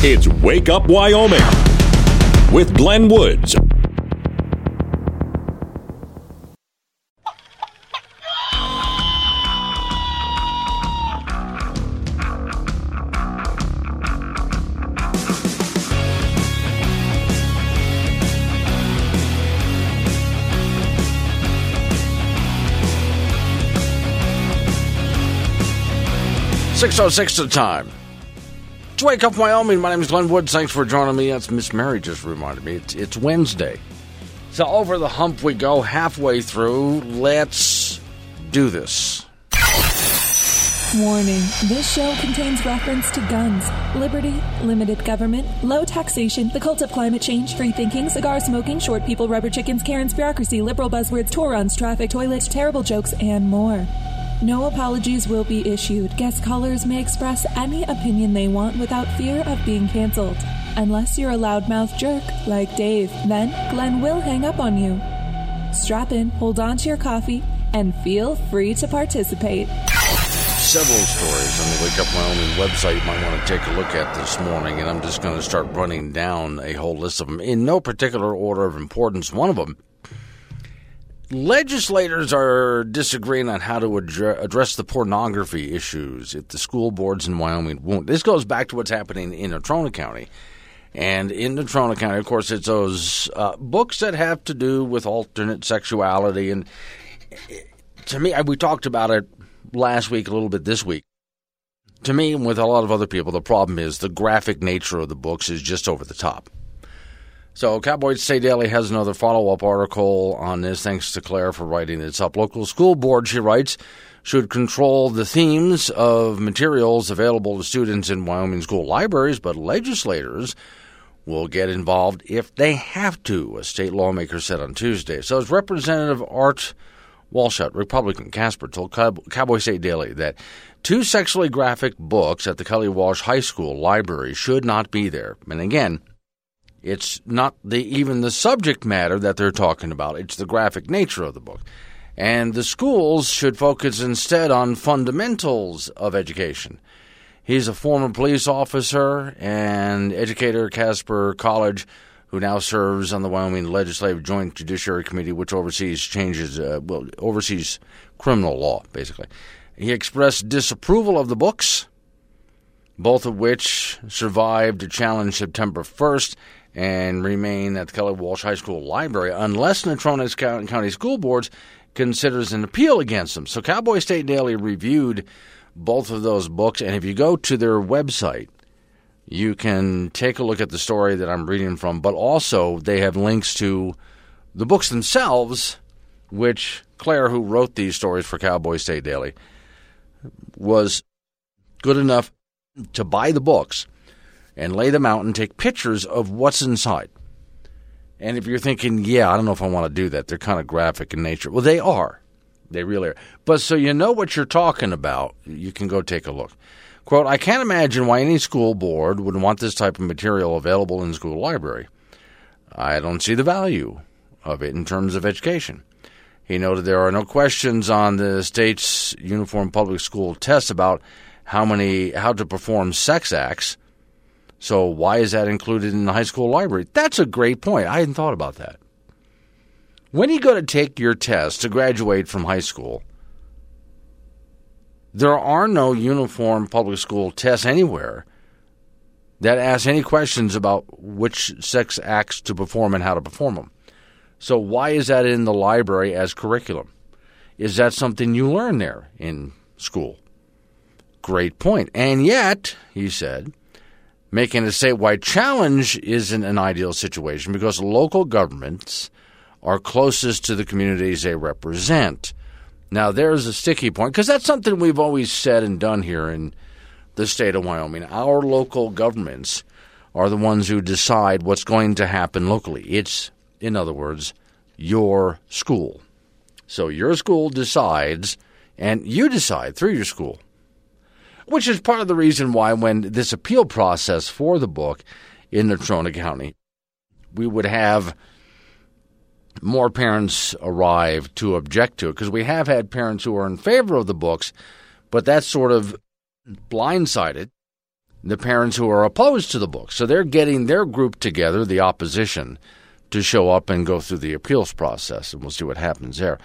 It's Wake Up Wyoming with Glenn Woods. Six oh six the time. It's Wake Up Wyoming. My name is Glenn Woods. Thanks for joining me. That's Miss Mary just reminded me. It's, it's Wednesday. So over the hump we go, halfway through. Let's do this. Warning this show contains reference to guns, liberty, limited government, low taxation, the cult of climate change, free thinking, cigar smoking, short people, rubber chickens, Karen's bureaucracy, liberal buzzwords, Torons, traffic, toilets, terrible jokes, and more. No apologies will be issued. Guest callers may express any opinion they want without fear of being canceled. Unless you're a loudmouth jerk like Dave, then Glenn will hang up on you. Strap in, hold on to your coffee, and feel free to participate. Several stories on the Wake Up Wyoming website you might want to take a look at this morning, and I'm just going to start running down a whole list of them in no particular order of importance. One of them Legislators are disagreeing on how to addre- address the pornography issues if the school boards in Wyoming won't. This goes back to what's happening in Natrona County. And in Natrona County, of course, it's those uh, books that have to do with alternate sexuality. And to me, we talked about it last week, a little bit this week. To me, and with a lot of other people, the problem is the graphic nature of the books is just over the top. So, Cowboy State Daily has another follow up article on this. Thanks to Claire for writing this up. Local school board, she writes, should control the themes of materials available to students in Wyoming school libraries, but legislators will get involved if they have to, a state lawmaker said on Tuesday. So, as Representative Art Washut, Republican Casper, told Cowboy State Daily that two sexually graphic books at the Kelly Walsh High School library should not be there. And again, it's not the even the subject matter that they're talking about. It's the graphic nature of the book. And the schools should focus instead on fundamentals of education. He's a former police officer and educator at Casper College who now serves on the Wyoming Legislative Joint Judiciary Committee, which oversees changes, uh, well, oversees criminal law, basically. He expressed disapproval of the books, both of which survived a challenge September 1st and remain at the Kelly Walsh High School library unless Natrona County School Boards considers an appeal against them. So Cowboy State Daily reviewed both of those books, and if you go to their website, you can take a look at the story that I'm reading from, but also they have links to the books themselves, which Claire, who wrote these stories for Cowboy State Daily, was good enough to buy the books and lay them out and take pictures of what's inside. And if you're thinking, yeah, I don't know if I want to do that, they're kind of graphic in nature. Well, they are. They really are. But so you know what you're talking about, you can go take a look. Quote, I can't imagine why any school board would want this type of material available in the school library. I don't see the value of it in terms of education. He noted there are no questions on the state's uniform public school test about how many how to perform sex acts so why is that included in the high school library? That's a great point. I hadn't thought about that. When you go to take your test to graduate from high school, there are no uniform public school tests anywhere that ask any questions about which sex acts to perform and how to perform them. So why is that in the library as curriculum? Is that something you learn there in school? Great point. And yet, he said, making a statewide challenge isn't an ideal situation because local governments are closest to the communities they represent. Now, there's a sticky point because that's something we've always said and done here in the state of Wyoming. Our local governments are the ones who decide what's going to happen locally. It's, in other words, your school. So your school decides, and you decide through your school which is part of the reason why when this appeal process for the book in Natrona County, we would have more parents arrive to object to it because we have had parents who are in favor of the books, but that's sort of blindsided the parents who are opposed to the book. So they're getting their group together, the opposition, to show up and go through the appeals process, and we'll see what happens there.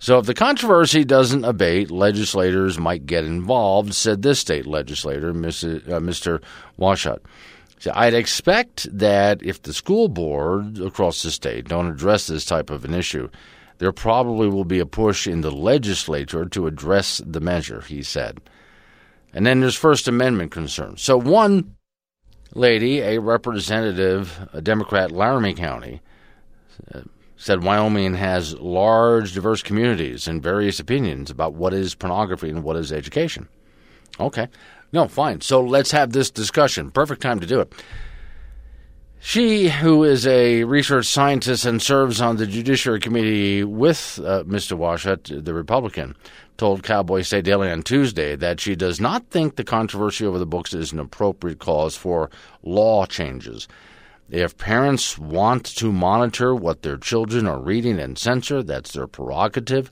So if the controversy doesn't abate, legislators might get involved, said this state legislator, Mr. Uh, Washut. So I'd expect that if the school board across the state don't address this type of an issue, there probably will be a push in the legislature to address the measure, he said. And then there's First Amendment concerns. So one lady, a representative, a Democrat, Laramie County, said Wyoming has large, diverse communities and various opinions about what is pornography and what is education. Okay. No, fine. So let's have this discussion. Perfect time to do it. She, who is a research scientist and serves on the Judiciary Committee with uh, Mr. Washut, the Republican, told Cowboy State Daily on Tuesday that she does not think the controversy over the books is an appropriate cause for law changes. If parents want to monitor what their children are reading and censor, that's their prerogative,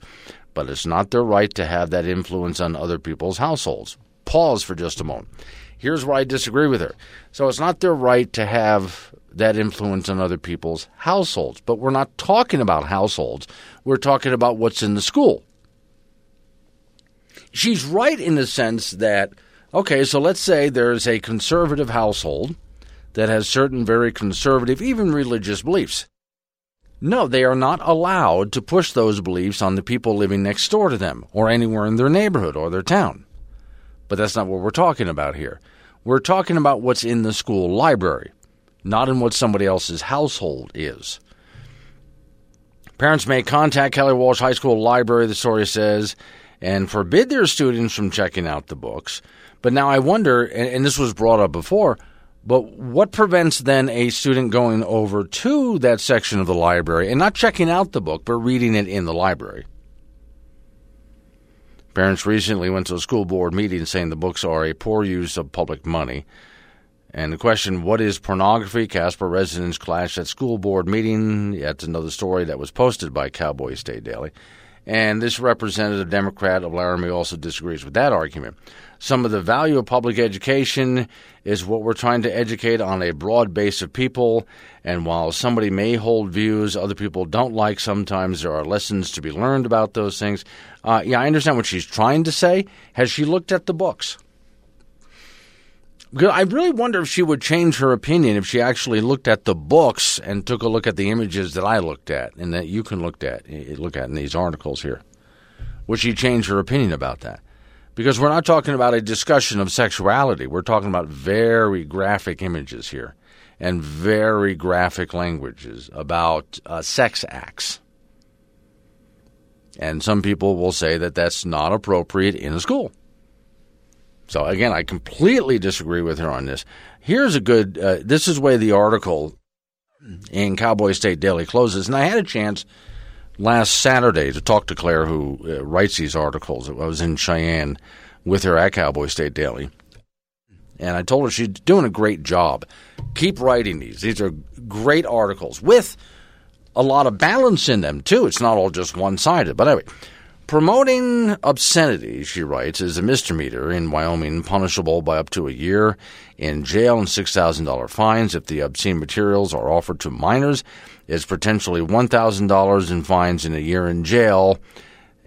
but it's not their right to have that influence on other people's households. Pause for just a moment. Here's where I disagree with her. So it's not their right to have that influence on other people's households, but we're not talking about households. We're talking about what's in the school. She's right in the sense that, okay, so let's say there's a conservative household that has certain very conservative, even religious beliefs. No, they are not allowed to push those beliefs on the people living next door to them or anywhere in their neighborhood or their town. But that's not what we're talking about here. We're talking about what's in the school library, not in what somebody else's household is. Parents may contact Kelly Walsh High School Library, the story says, and forbid their students from checking out the books. But now I wonder, and, this was brought up before, but what prevents then a student going over to that section of the library and not checking out the book, but reading it in the library? Parents recently went to a school board meeting saying the books are a poor use of public money. And the question, what is pornography? Casper residents clashed at school board meeting. That's another story that was posted by Cowboy State Daily. And this representative Democrat of Laramie also disagrees with that argument. Some of the value of public education is what we're trying to educate on a broad base of people. And while somebody may hold views other people don't like, sometimes there are lessons to be learned about those things. Uh, yeah, I understand what she's trying to say. Has she looked at the books? I really wonder if she would change her opinion if she actually looked at the books and took a look at the images that I looked at and that you can look at look at in these articles here. Would she change her opinion about that? Because we're not talking about a discussion of sexuality. We're talking about very graphic images here and very graphic languages about uh, sex acts. And some people will say that that's not appropriate in a school. So again, I completely disagree with her on this. Here's a good. Uh, this is where the article in Cowboy State Daily closes, and I had a chance last Saturday to talk to Claire, who uh, writes these articles. I was in Cheyenne with her at Cowboy State Daily, and I told her she's doing a great job. Keep writing these; these are great articles with a lot of balance in them too. It's not all just one sided. But anyway. Promoting obscenity, she writes, is a misdemeanor in Wyoming, punishable by up to a year in jail and $6,000 fines if the obscene materials are offered to minors. It's potentially $1,000 in fines and a year in jail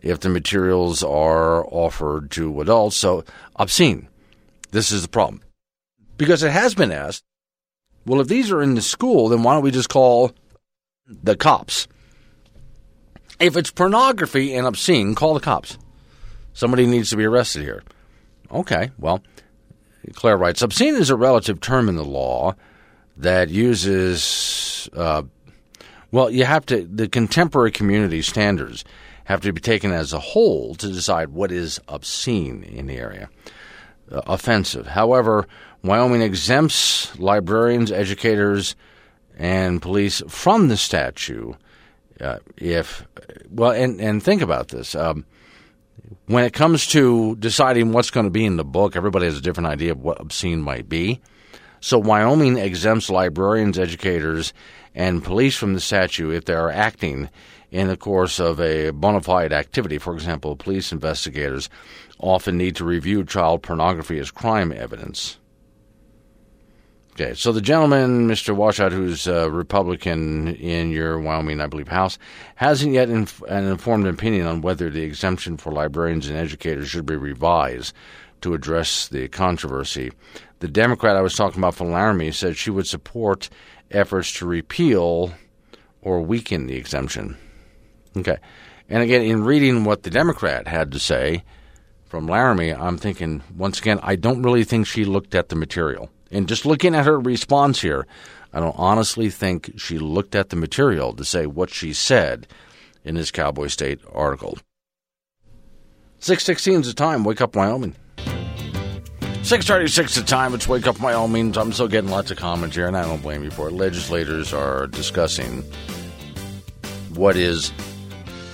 if the materials are offered to adults. So, obscene. This is the problem. Because it has been asked well, if these are in the school, then why don't we just call the cops? If it's pornography and obscene, call the cops. Somebody needs to be arrested here. Okay, well, Claire writes obscene is a relative term in the law that uses, uh, well, you have to, the contemporary community standards have to be taken as a whole to decide what is obscene in the area, uh, offensive. However, Wyoming exempts librarians, educators, and police from the statute uh, if well, and and think about this. Um, when it comes to deciding what's going to be in the book, everybody has a different idea of what obscene might be. So Wyoming exempts librarians, educators, and police from the statute if they are acting in the course of a bona fide activity. For example, police investigators often need to review child pornography as crime evidence. Okay, so the gentleman, Mr. Washut, who's a Republican in your Wyoming, I believe, House, hasn't yet inf- an informed opinion on whether the exemption for librarians and educators should be revised to address the controversy. The Democrat I was talking about from Laramie said she would support efforts to repeal or weaken the exemption. Okay. And again, in reading what the Democrat had to say from Laramie, I'm thinking, once again, I don't really think she looked at the material. And just looking at her response here, I don't honestly think she looked at the material to say what she said in this Cowboy State article. 616 is the time. Wake up, Wyoming. 636 is the time. It's Wake Up Wyoming. I'm still getting lots of comments here, and I don't blame you for it. Legislators are discussing what is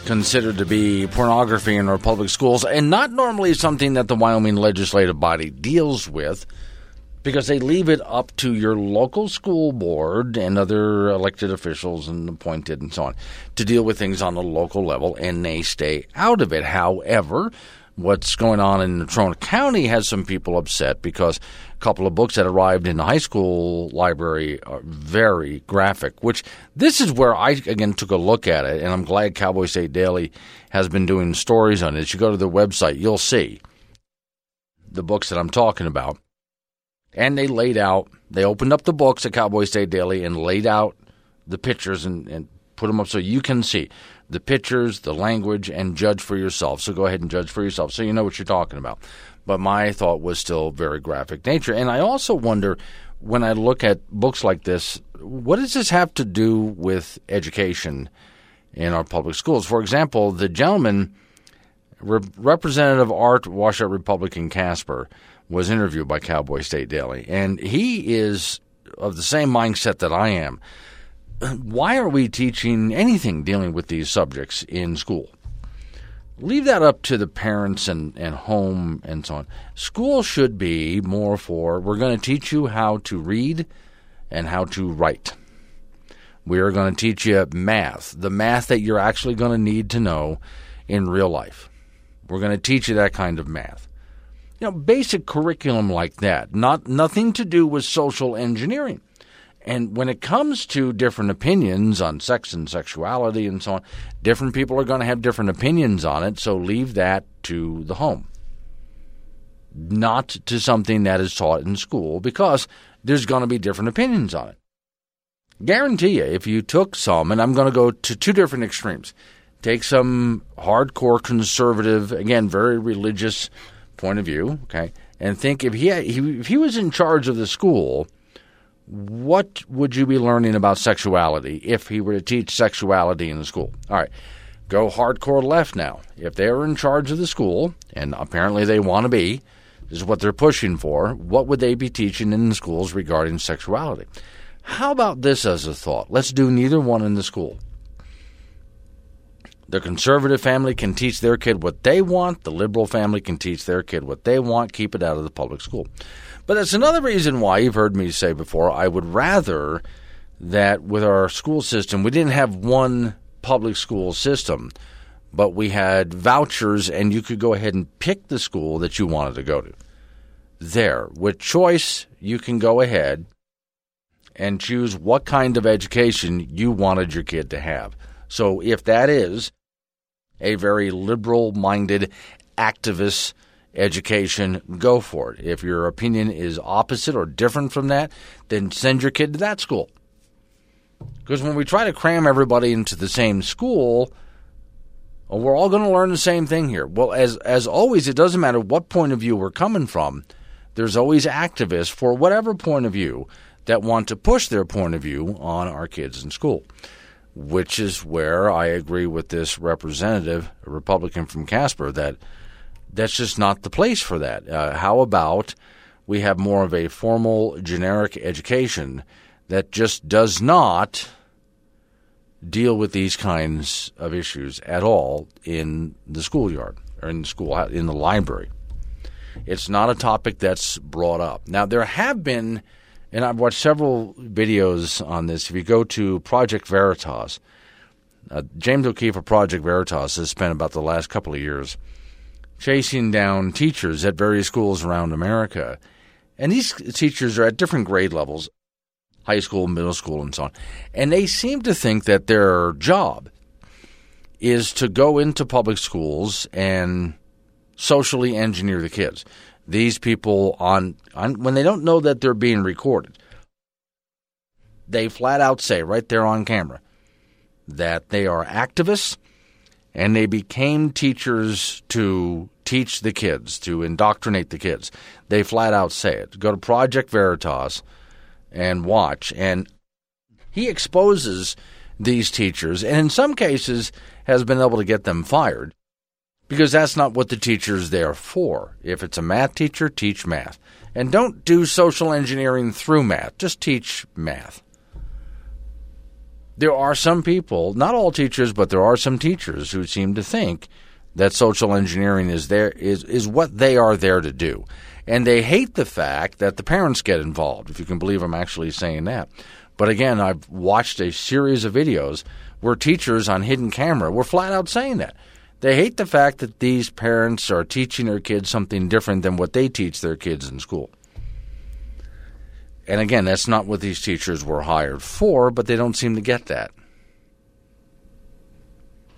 considered to be pornography in our public schools, and not normally something that the Wyoming legislative body deals with because they leave it up to your local school board and other elected officials and appointed and so on to deal with things on the local level, and they stay out of it. However, what's going on in Natrona County has some people upset because a couple of books that arrived in the high school library are very graphic, which this is where I again took a look at it, and I'm glad Cowboy State Daily has been doing stories on it. If You go to their website, you'll see the books that I'm talking about. And they laid out, they opened up the books at Cowboy State Daily and laid out the pictures and, and put them up so you can see the pictures, the language, and judge for yourself. So go ahead and judge for yourself so you know what you're talking about. But my thought was still very graphic nature. And I also wonder when I look at books like this, what does this have to do with education in our public schools? For example, the gentleman, Re- Representative Art Washut Republican Casper, was interviewed by Cowboy State Daily, and he is of the same mindset that I am why are we teaching anything dealing with these subjects in school? Leave that up to the parents and, and home and so on. School should be more for we're going to teach you how to read and how to write. We are going to teach you math, the math that you're actually going to need to know in real life. We're going to teach you that kind of math. You know, basic curriculum like that, not nothing to do with social engineering. And when it comes to different opinions on sex and sexuality and so on, different people are going to have different opinions on it, so leave that to the home. Not to something that is taught in school because there's going to be different opinions on it. Guarantee you, if you took some, and I'm going to go to two different extremes, take some hardcore conservative, again, very religious point of view, okay, and think if he, he if he was in charge of the school what would you be learning about sexuality if he were to teach sexuality in the school? All right, go hardcore left now. If they're in charge of the school, and apparently they want to be, this is what they're pushing for, what would they be teaching in the schools regarding sexuality? How about this as a thought? Let's do neither one in the school. The conservative family can teach their kid what they want. The liberal family can teach their kid what they want. Keep it out of the public school. But that's another reason why you've heard me say before I would rather that with our school system, we didn't have one public school system, but we had vouchers and you could go ahead and pick the school that you wanted to go to. There, with choice, you can go ahead and choose what kind of education you wanted your kid to have. So if that is a very liberal minded activist education, go for it. If your opinion is opposite or different from that, then send your kid to that school. Because when we try to cram everybody into the same school, well, we're all going to learn the same thing here. Well, as as always, it doesn't matter what point of view we're coming from. There's always activists for whatever point of view that want to push their point of view on our kids in school, which is where I agree with this representative, a Republican from Casper, that that's just not the place for that. Uh, how about we have more of a formal, generic education that just does not deal with these kinds of issues at all in the schoolyard or in the school in the library. It's not a topic that's brought up. Now there have been, and I've watched several videos on this. If you go to Project Veritas, uh, James O'Keefe of Project Veritas has spent about the last couple of years chasing down teachers at various schools around America and these teachers are at different grade levels high school, middle school, and so on. And they seem to think that their job is to go into public schools and socially engineer the kids. These people on, on when they don't know that they're being recorded, they flat out say right there on camera that they are activists and they became teachers to teach the kids, to indoctrinate the kids. They flat out say it. Go to Project Veritas and watch. And he exposes these teachers, and in some cases has been able to get them fired because that's not what the teacher's there for. If it's a math teacher, teach math. And don't do social engineering through math, just teach math. There are some people, not all teachers, but there are some teachers who seem to think that social engineering is there is, is what they are there to do. And they hate the fact that the parents get involved, if you can believe I'm actually saying that. But again, I've watched a series of videos where teachers on hidden camera were flat out saying that. They hate the fact that these parents are teaching their kids something different than what they teach their kids in school. And again, that's not what these teachers were hired for, but they don't seem to get that.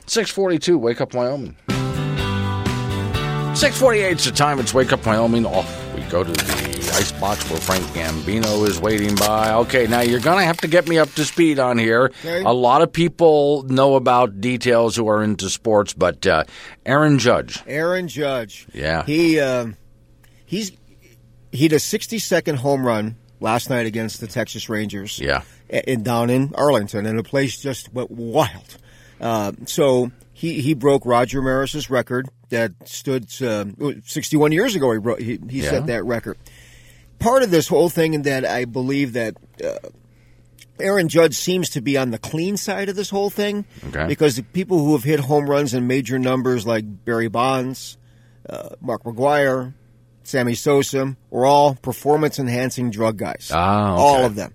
642, Wake Up Wyoming. 648 is the time. It's Wake Up Wyoming. Off we go to the box where Frank Gambino is waiting by. Okay, now you're going to have to get me up to speed on here. Okay. A lot of people know about details who are into sports, but uh, Aaron Judge. Aaron Judge. Yeah. He uh, he's he had a 60 second home run last night against the Texas Rangers. Yeah. In down in Arlington, and the place just went wild. Uh, so he he broke Roger Maris's record that stood uh, 61 years ago. He broke, he, he Yeah. set that record. Part of this whole thing, and that I believe that. Uh, Aaron Judge seems to be on the clean side of this whole thing Okay. because the people who have hit home runs in major numbers like Barry Bonds, uh, Mark McGwire, Sammy Sosa were all performance enhancing drug guys. Ah, okay. All of them.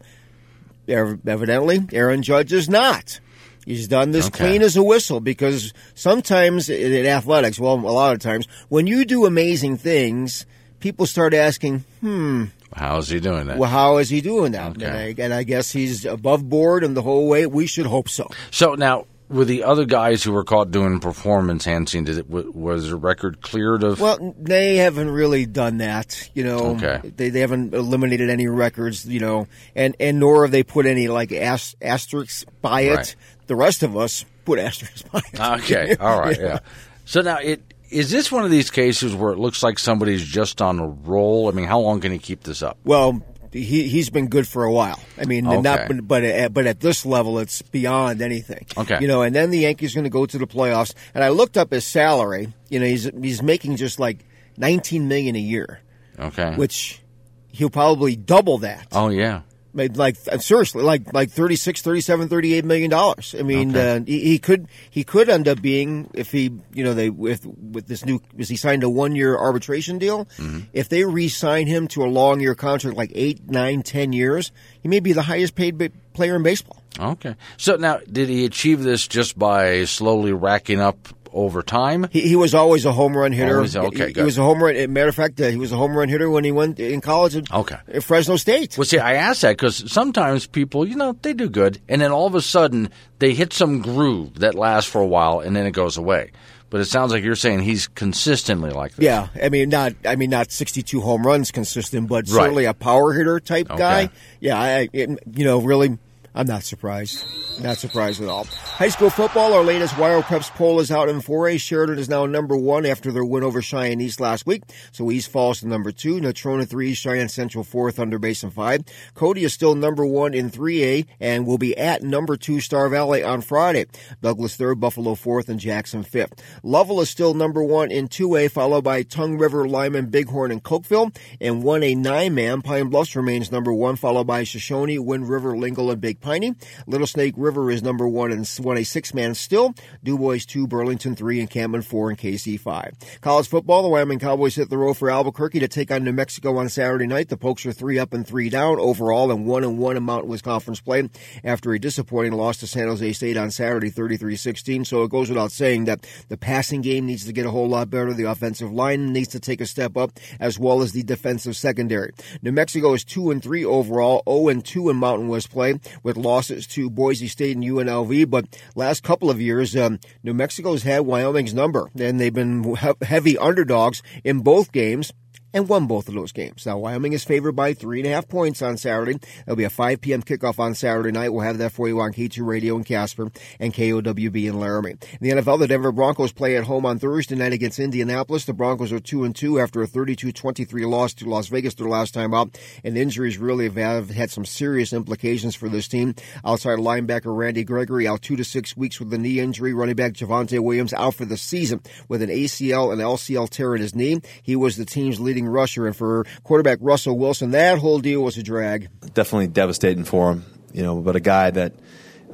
Evidently, Aaron Judge is not. He's done this Okay. clean as a whistle because sometimes in in athletics, well, a lot of times, when you do amazing things, people start asking, hmm, How's he doing that? well, how is he doing that? Okay. And, I, and I guess he's above board and the whole way. We should hope so. So now, with the other guys who were caught doing performance enhancing, did it, was the record cleared of? Well, they haven't really done that, you know. Okay. They they haven't eliminated any records, you know, and and nor have they put any like ast- asterisks by it. Right. The rest of us put asterisks by it. Okay, all right, yeah. So now, it is this one of these cases where it looks like somebody's just on a roll? I mean, how long can he keep this up? Well, he he's been good for a while. I mean, Okay. not but at, but at this level, it's beyond anything. Okay. you know. And then the Yankees going to go to the playoffs. And I looked up his salary. You know, he's he's making just like nineteen million a year, Okay. which he'll probably double that. oh yeah. Made like uh, seriously like like 36 37 38 million dollars i mean Okay. uh, he, he could he could end up being if he you know they with with this new because he signed a one year arbitration deal Mm-hmm. if they re-sign him to a long year contract like eight nine ten years he may be the highest paid ba- player in baseball Okay. So now, did he achieve this just by slowly racking up over time? he, he was always a home run hitter Always- okay, he, he was a home run matter of fact uh, he was a home run hitter when he went in college at, Okay. at fresno state Well, see, I ask that because sometimes people, you know, they do good, and then all of a sudden they hit some groove that lasts for a while, and then it goes away. But it sounds like you're saying he's consistently like this. Yeah, I mean not I mean not 62 home runs consistent, but Right. certainly a power hitter type Okay. guy. Yeah, I it, you know really I'm not surprised. Not surprised at all. High school football, our latest WyoPreps poll is out in 4A. Sheridan is now number one after their win over Cheyenne East last week. So East falls to number two. Natrona three, Cheyenne Central four, Thunder Basin five. Cody is still number one in 3A and will be at number two Star Valley on Friday. Douglas third, Buffalo fourth, and Jackson fifth. Lovell is still number one in 2A, followed by Tongue River, Lyman, Bighorn, and Cokeville. And 1A nine man, Pine Bluffs remains number one, followed by Shoshone, Wind River, Lingle, and Big Piney. Little Snake River is number one and won a six-man still. Dubois two, Burlington three, and Campbell four, and Kaycee five. College football, the Wyoming Cowboys hit the road for Albuquerque to take on New Mexico on Saturday night. The Pokes are three up and three down overall, and one and one in Mountain West Conference play after a disappointing loss to San Jose State on Saturday, 33-16. So it goes without saying that the passing game needs to get a whole lot better. The offensive line needs to take a step up, as well as the defensive secondary. New Mexico is two and three overall, 0 and two in Mountain West play, with losses to Boise State and UNLV. But last couple of years, um, New Mexico's had Wyoming's number, and they've been heavy underdogs in both games and won both of those games. Now, Wyoming is favored by three and a half points on Saturday. There'll be a 5 p.m. kickoff on Saturday night. We'll have that for you on K2 Radio in Casper and KOWB in Laramie. In the NFL, the Denver Broncos play at home on Thursday night against Indianapolis. The Broncos are 2 and 2 after a 32-23 loss to Las Vegas their last time out, and injuries really have had some serious implications for this team. Outside linebacker Randy Gregory out two to six weeks with a knee injury. Running back Javonte Williams out for the season with an ACL and LCL tear in his knee. He was the team's leading leading rusher. And for quarterback Russell Wilson, that whole deal was a drag. Definitely devastating for him, you know, but a guy that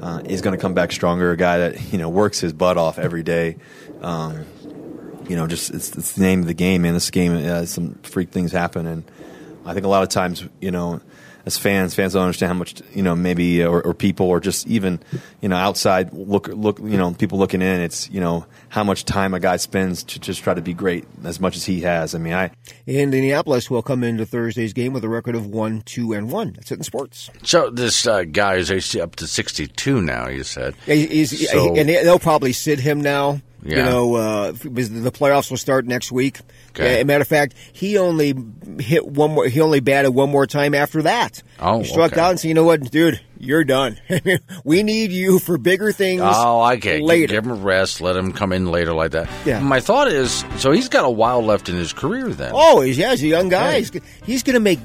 uh, is going to come back stronger, a guy that, you know, works his butt off every day. Um, you know, just it's, it's, the name of the game, man. This game, uh, some freak things happen. And I think a lot of times, you know, as fans, fans don't understand how much you know maybe or, or, people or just even you know outside look look you know people looking in. It's you know how much time a guy spends to just try to be great as much as he has. I mean, I in Indianapolis will come into Thursday's game with a record of one, two, and one. That's it in sports. So this uh, guy is up to sixty-two now. You said, yeah, he's, so, and they'll probably sit him now. Yeah. You know, uh, the playoffs will start next week. Okay. matter of fact, he only hit one more. He only batted one more time after that. Oh, he struck okay. out and said, "You know what, dude, you're done. we need you for bigger things." Oh, I get. Later. Give him a rest. Let him come in later like that. Yeah. My thought is, so he's got a while left in his career. Then. Oh, he's yeah, he's a young guy. Hey. He's, he's going to make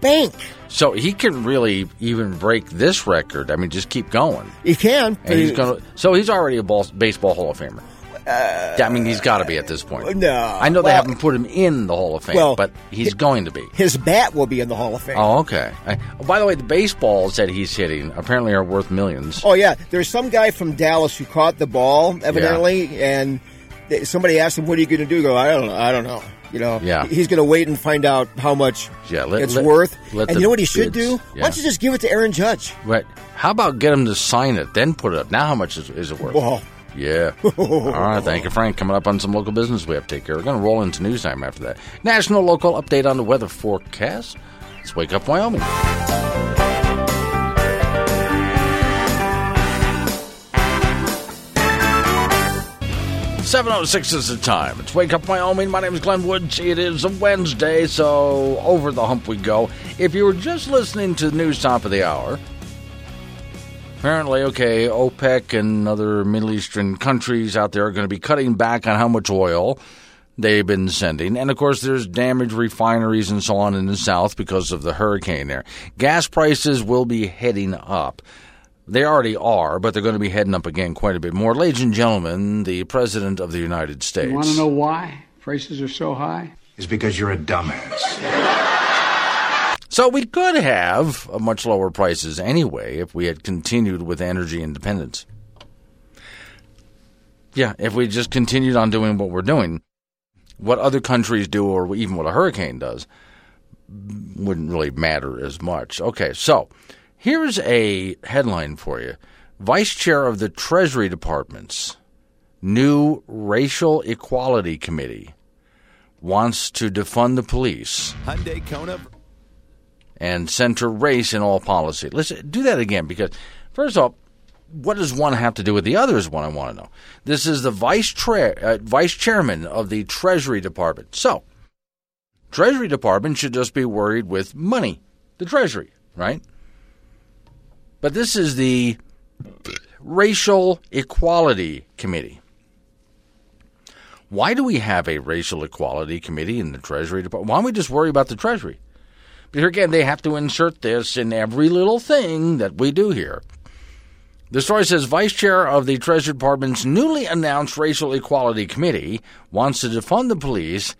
bank. So he can really even break this record. I mean, just keep going. He can. And he's gonna. So he's already a ball, baseball Hall of Famer. Uh, I mean, he's got to be at this point. No, I know well, they haven't put him in the Hall of Fame, well, but he's going to be. His bat will be in the Hall of Fame. Oh, okay. I, oh, by the way, the baseballs that he's hitting apparently are worth millions. Oh yeah, there's some guy from Dallas who caught the ball evidently, yeah. and somebody asked him, "What are you going to do?" Go, I don't know. I don't know. You know, yeah. he's going to wait and find out how much yeah, let, it's let, worth. Let and you know what he should bids, do? Yeah. Why don't you just give it to Aaron Judge? Right. How about get him to sign it, then put it up? Now, how much is, is it worth? Well, yeah. All right. Thank you, Frank. Coming up on some local business we have to take care. We're going to roll into news time after that. National local update on the weather forecast. Let's wake up, Wyoming. 706 is the time. It's Wake Up Wyoming. My name is Glenn Woods. It is a Wednesday, so over the hump we go. If you were just listening to the news top of the hour, apparently, okay, OPEC and other Middle Eastern countries out there are going to be cutting back on how much oil they've been sending. And of course, there's damaged refineries and so on in the south because of the hurricane there. Gas prices will be heading up. They already are, but they're going to be heading up again quite a bit more. Ladies and gentlemen, the President of the United States. You want to know why prices are so high? It's because you're a dumbass. So we could have uh, much lower prices anyway if we had continued with energy independence. Yeah, if we just continued on doing what we're doing, what other countries do, or even what a hurricane does, wouldn't really matter as much. Okay, so Here's a headline for you Vice Chair of the Treasury Department's new Racial Equality Committee wants to defund the police Hyundai Kona. And center race in all policy. Let's do that again because, first off, what does one have to do with the other is what I want to know. This is the vice, tra- uh, vice chairman of the Treasury Department. So, Treasury Department should just be worried with money, the Treasury, right? But this is the Racial Equality Committee. Why do we have a Racial Equality Committee in the Treasury Department? Why don't we just worry about the Treasury? Here again, they have to insert this in every little thing that we do here. The story says Vice Chair of the Treasury Department's newly announced Racial Equality Committee wants to defund the police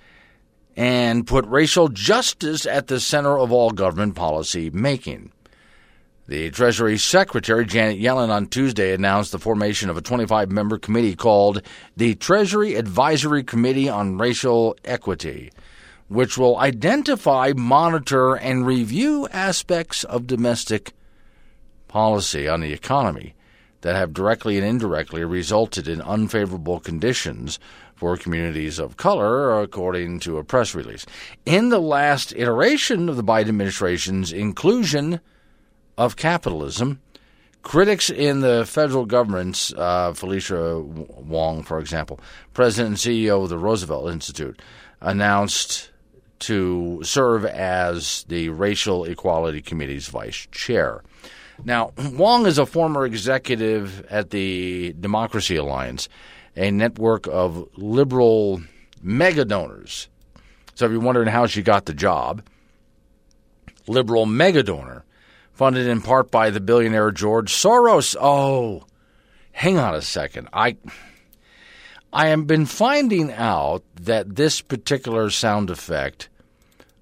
and put racial justice at the center of all government policy making. The Treasury Secretary, Janet Yellen, on Tuesday announced the formation of a 25 member committee called the Treasury Advisory Committee on Racial Equity, which will identify, monitor, and review aspects of domestic policy on the economy that have directly and indirectly resulted in unfavorable conditions for communities of color, according to a press release. In the last iteration of the Biden administration's inclusion of capitalism. Critics in the federal government's, uh, Felicia Wong, for example, president and CEO of the Roosevelt Institute, announced to serve as the Racial Equality Committee's vice chair. Now, Wong is a former executive at the Democracy Alliance, a network of liberal mega donors. So if you're wondering how she got the job, liberal mega donor funded in part by the billionaire George Soros. Oh, hang on a second. I I have been finding out that this particular sound effect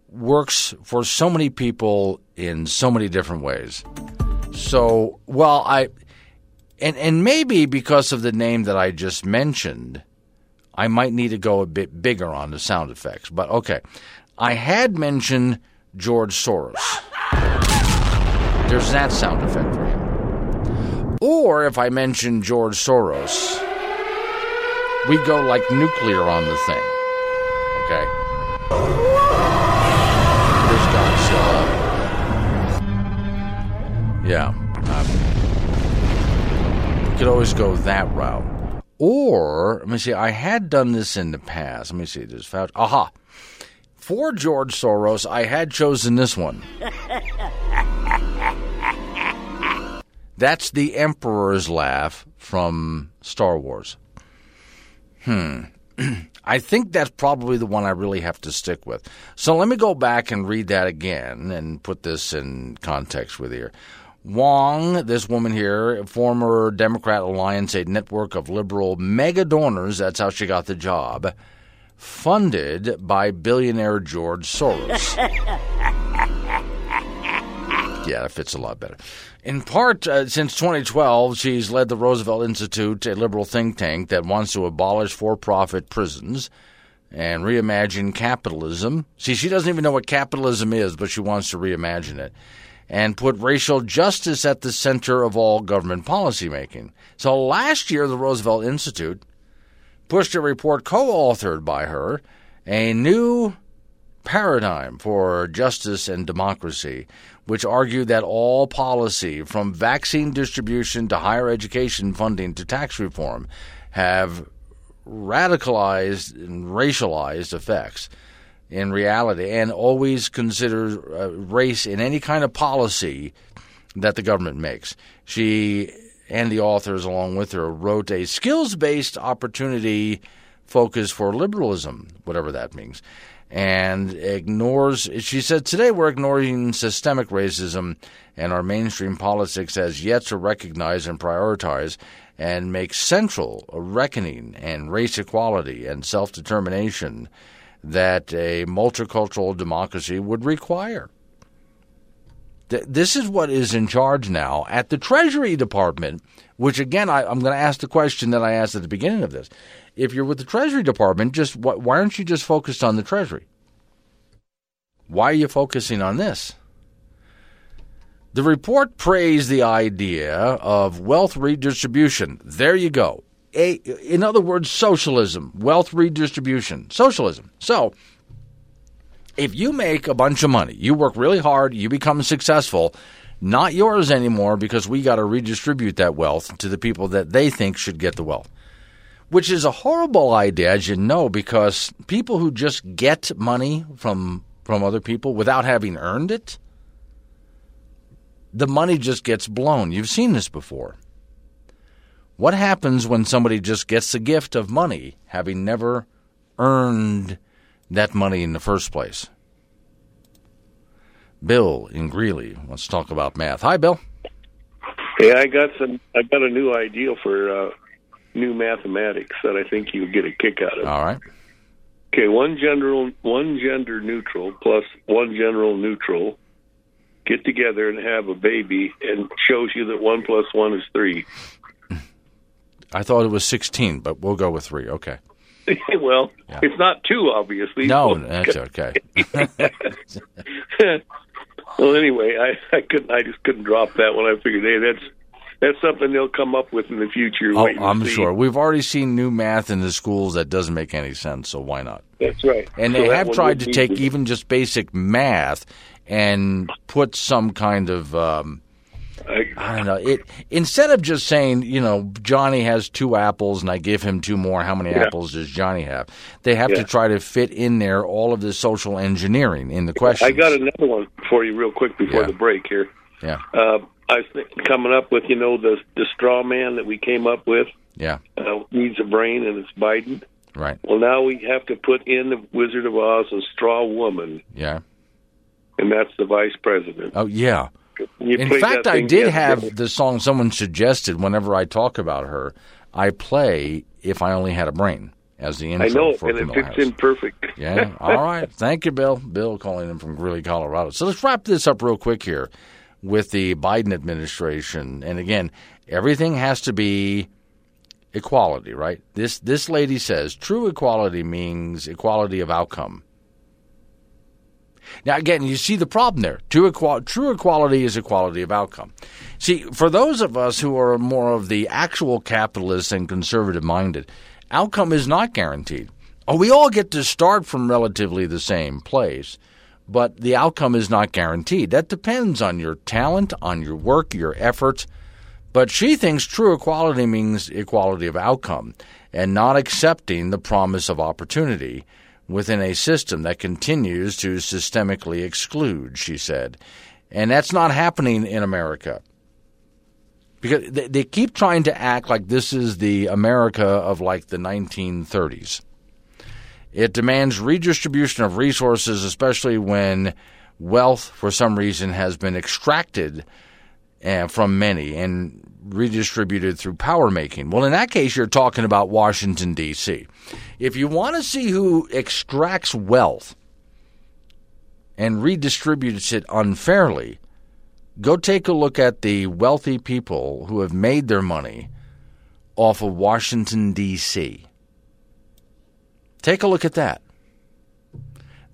works for so many people in so many different ways. So, well, I and and maybe because of the name that I just mentioned, I might need to go a bit bigger on the sound effects. But okay. I had mentioned George Soros there's that sound effect for him. Or if I mention George Soros, we go like nuclear on the thing. Okay? There's Godzilla. Yeah. Um, could always go that route. Or, let me see, I had done this in the past. Let me see, this Fauci. Aha. For George Soros, I had chosen this one. That's the Emperor's laugh from Star Wars. Hmm. I think that's probably the one I really have to stick with. So let me go back and read that again and put this in context with you. Wong, this woman here, former Democrat Alliance, a network of liberal mega donors, that's how she got the job, funded by billionaire George Soros. yeah, that fits a lot better. In part, uh, since 2012, she's led the Roosevelt Institute, a liberal think tank that wants to abolish for profit prisons and reimagine capitalism. See, she doesn't even know what capitalism is, but she wants to reimagine it and put racial justice at the center of all government policymaking. So last year, the Roosevelt Institute pushed a report co authored by her, a new paradigm for justice and democracy, which argued that all policy, from vaccine distribution to higher education funding to tax reform, have radicalized and racialized effects in reality and always consider uh, race in any kind of policy that the government makes. She and the authors, along with her, wrote a skills based opportunity focus for liberalism, whatever that means and ignores. She said, Today we're ignoring systemic racism, and our mainstream politics has yet to recognize and prioritize and make central a reckoning and race equality and self determination that a multicultural democracy would require. This is what is in charge now at the Treasury Department, which again, I, am going to ask the question that I asked at the beginning of this if you're with the Treasury Department, just why aren't you just focused on the Treasury? Why are you focusing on this? The report praised the idea of wealth redistribution. There you go. A, in other words, socialism, wealth redistribution, socialism. So, if you make a bunch of money, you work really hard, you become successful, not yours anymore because we got to redistribute that wealth to the people that they think should get the wealth which is a horrible idea, as you know, because people who just get money from from other people without having earned it, the money just gets blown. You've seen this before. What happens when somebody just gets the gift of money, having never earned that money in the first place? Bill in Greeley wants to talk about math. Hi, Bill. Yeah, I got some. I got a new idea for uh, new mathematics that I think you'll get a kick out of. All right. Okay, one general, one gender neutral plus one general neutral get together and have a baby, and shows you that one plus one is three. I thought it was 16, but we'll go with three. Okay. well, yeah. it's not too obviously. No, that's okay. well, anyway, I, I couldn't. I just couldn't drop that one. I figured, hey, that's that's something they'll come up with in the future. Oh, I'm sure. We've already seen new math in the schools that doesn't make any sense, so why not? That's right. And so they have tried to take even just basic math and put some kind of um, I, don't know. It instead of just saying, you know, Johnny has two apples and I give him two more. How many yeah. apples does Johnny have? They have yeah. to try to fit in there all of this social engineering in the question. I got another one for you, real quick, before yeah. the break here. Yeah. Uh, I was coming up with, you know, the the straw man that we came up with. Yeah. Uh, needs a brain, and it's Biden. Right. Well, now we have to put in the Wizard of Oz a straw woman. Yeah. And that's the vice president. Oh yeah. In fact, I did have the song someone suggested whenever I talk about her. I play "If I Only Had a Brain" as the intro. I know, for and it fits in perfect. yeah. All right. Thank you, Bill. Bill calling in from Greeley, Colorado. So let's wrap this up real quick here with the Biden administration. And again, everything has to be equality, right? This this lady says true equality means equality of outcome. Now, again, you see the problem there. True, true equality is equality of outcome. See, for those of us who are more of the actual capitalists and conservative minded, outcome is not guaranteed. Oh, we all get to start from relatively the same place, but the outcome is not guaranteed. That depends on your talent, on your work, your efforts. But she thinks true equality means equality of outcome and not accepting the promise of opportunity within a system that continues to systemically exclude, she said. And that's not happening in America. Because they, they keep trying to act like this is the America of like the 1930s. It demands redistribution of resources, especially when wealth, for some reason, has been extracted uh, from many and redistributed through power making. Well, in that case, you're talking about Washington, D.C. If you want to see who extracts wealth and redistributes it unfairly, go take a look at the wealthy people who have made their money off of Washington, D.C. Take a look at that.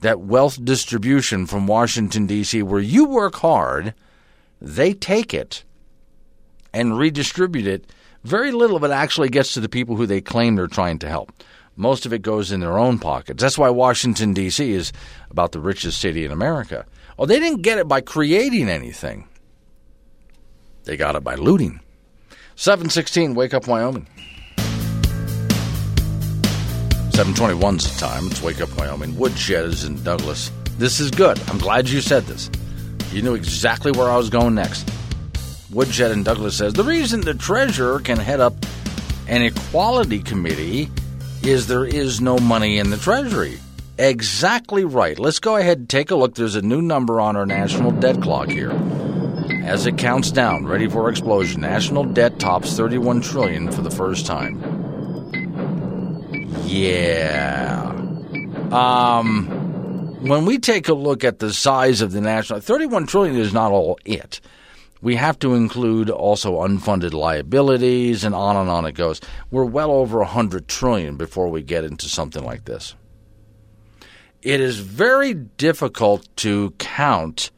That wealth distribution from Washington, D.C., where you work hard, they take it and redistribute it. Very little of it actually gets to the people who they claim they're trying to help. Most of it goes in their own pockets. That's why Washington, D.C. is about the richest city in America. Oh, they didn't get it by creating anything, they got it by looting. 716, Wake Up Wyoming. 721's the time. It's Wake Up Wyoming. Woodshed is in Douglas. This is good. I'm glad you said this. You knew exactly where I was going next. Woodshed and Douglas says the reason the treasurer can head up an equality committee is there is no money in the Treasury. Exactly right. Let's go ahead and take a look. There's a new number on our national debt clock here. As it counts down, ready for explosion, national debt tops 31 trillion for the first time. Yeah. Um when we take a look at the size of the national 31 trillion is not all it we have to include also unfunded liabilities and on and on it goes. We're well over 100 trillion before we get into something like this. It is very difficult to count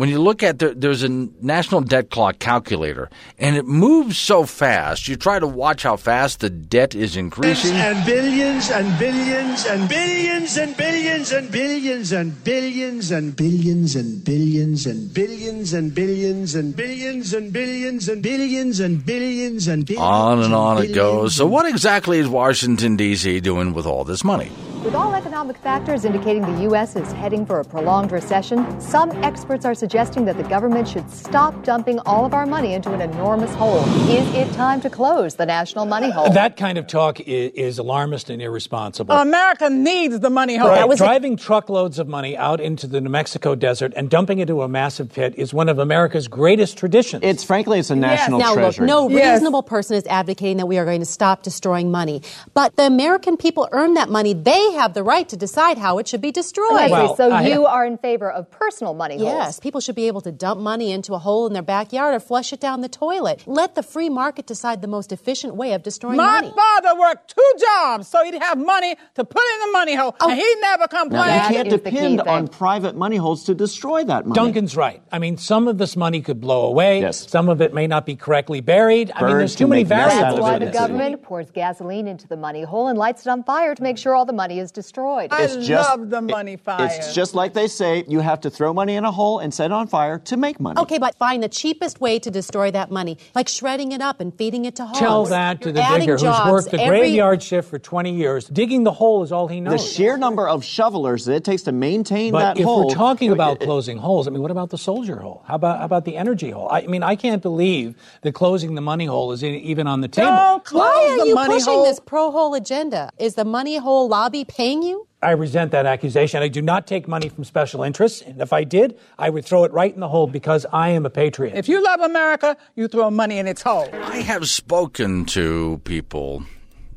when you look at the, there's a national debt clock calculator and it moves so fast you try to watch how fast the debt is increasing and billions and billions and billions and billions and billions and billions and billions and billions and billions and billions and billions and billions and billions and billions and billions on and on it goes so what exactly is Washington DC doing with all this money with all economic factors indicating the U.S. is heading for a prolonged recession, some experts are suggesting that the government should stop dumping all of our money into an enormous hole. Is it time to close the national money hole? That kind of talk is, is alarmist and irresponsible. America needs the money hole. Right. Driving truckloads of money out into the New Mexico desert and dumping it into a massive pit is one of America's greatest traditions. It's frankly, it's a national yes. now, treasure. Look, no yes. reasonable person is advocating that we are going to stop destroying money. But the American people earn that money. They they have the right to decide how it should be destroyed. Leslie, Well, so I- you are in favor of personal money holes. Yes, people should be able to dump money into a hole in their backyard or flush it down the toilet. Let the free market decide the most efficient way of destroying My money. My father worked two jobs so he'd have money to put in the money hole, and oh. he never Now, complained. you That can't is the depend on private money holes to destroy that money. Duncan's right. I mean, some of this money could blow away. Yes. Some of it may not be correctly buried. I mean, there's too many make nests out variables. That's Why the government pours gasoline into the money hole and lights it on fire to make sure all the money is destroyed. I It's just- love the money fire. It's just like they say you have to throw money in a hole and set it on fire to make money. Okay, but find the cheapest way to destroy that money, like shredding it up and feeding it to hogs. Tell that to You're the adding digger who's worked the every- graveyard shift for 20 years. Digging the hole is all he knows. The sheer number of shovelers that it takes to maintain but that if hole. we're talking about closing holes, I mean, what about the soldier hole? How about how about the energy hole? I, I mean, I can't believe that closing the money hole is in, even on the table. Don't close Why the are you money pushing hole. this pro hole agenda? Is the money hole lobby paying you? I resent that accusation. I do not take money from special interests, and if I did, I would throw it right in the hole because I am a patriot. If you love America, you throw money in its hole. I have spoken to people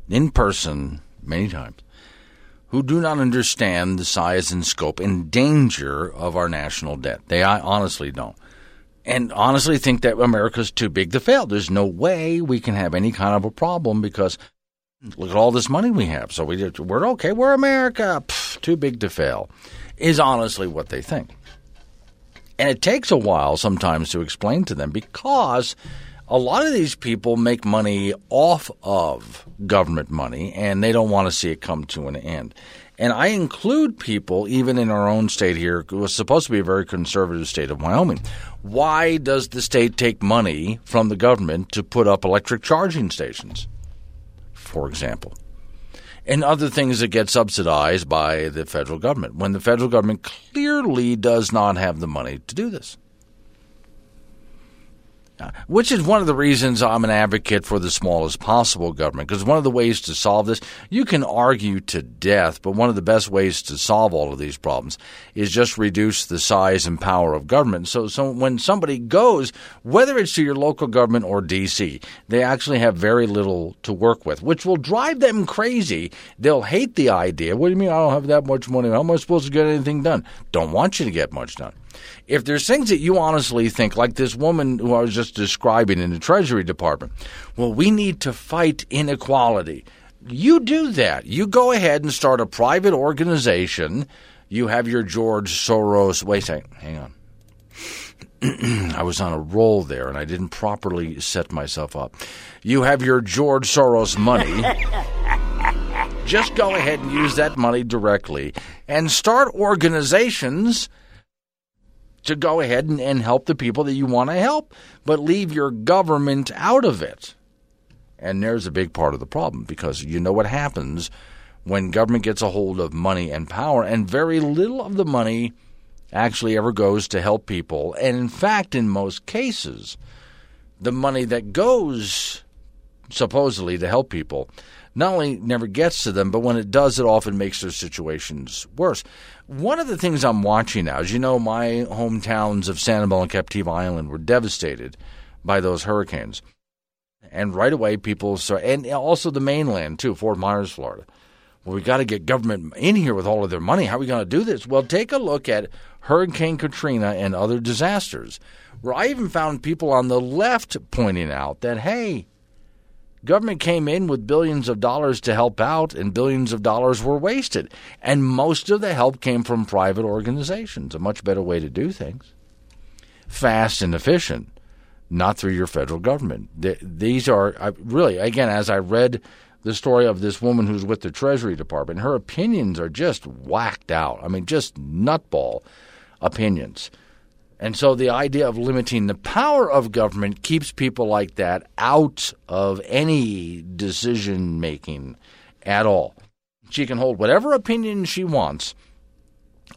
in person many times who do not understand the size and scope and danger of our national debt. They I honestly don't. And honestly think that America's too big to fail. There's no way we can have any kind of a problem because look at all this money we have. So we, we're okay. We're America. Pff, too big to fail is honestly what they think. And it takes a while sometimes to explain to them because a lot of these people make money off of government money and they don't want to see it come to an end. And I include people, even in our own state here, who was supposed to be a very conservative state of Wyoming. Why does the state take money from the government to put up electric charging stations, for example? and other things that get subsidized by the federal government when the federal government clearly does not have the money to do this. Which is one of the reasons I'm an advocate for the smallest possible government. Because one of the ways to solve this, you can argue to death, but one of the best ways to solve all of these problems is just reduce the size and power of government. So, so when somebody goes, whether it's to your local government or DC, they actually have very little to work with, which will drive them crazy. They'll hate the idea. What do you mean I don't have that much money? How am I supposed to get anything done? Don't want you to get much done if there's things that you honestly think, like this woman who I was just describing in the Treasury Department, well, we need to fight inequality. You do that. You go ahead and start a private organization. You have your George Soros. Wait a second. Hang on. I was on a roll there and I didn't properly set myself up. You have your George Soros money. Just go ahead and use that money directly and start organizations to go ahead and, and help the people that you want to help, but leave your government out of it. And there's a big part of the problem because you know what happens when government gets a hold of money and power, and very little of the money actually ever goes to help people. And in fact, in most cases, the money that goes supposedly to help people not only never gets to them, but when it does, it often makes their situations worse. One of the things I'm watching now is, you know, my hometowns of Sanibel and Captiva Island were devastated by those hurricanes. And right away, people start, and also the mainland too, Fort Myers, Florida. Well, we got to get government in here with all of their money. How are we going to do this? Well, take a look at Hurricane Katrina and other disasters, where I even found people on the left pointing out that, hey, government came in with billions of dollars to help out, and billions of dollars were wasted. And most of the help came from private organizations, a much better way to do things. Fast and efficient, not through your federal government. These are really, again, as I read the story of this woman who's with the Treasury Department, her opinions are just whacked out. I mean, just nutball opinions. And so the idea of limiting the power of government keeps people like that out of any decision making at all. She can hold whatever opinion she wants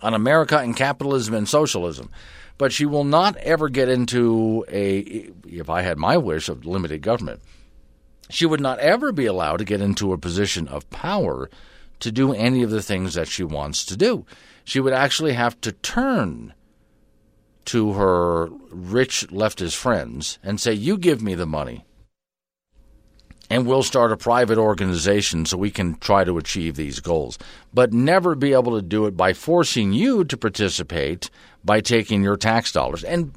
on America and capitalism and socialism, but she will not ever get into a, if I had my wish of limited government, she would not ever be allowed to get into a position of power to do any of the things that she wants to do. She would actually have to turn to her rich leftist friends and say, You give me the money, and we'll start a private organization so we can try to achieve these goals, but never be able to do it by forcing you to participate by taking your tax dollars and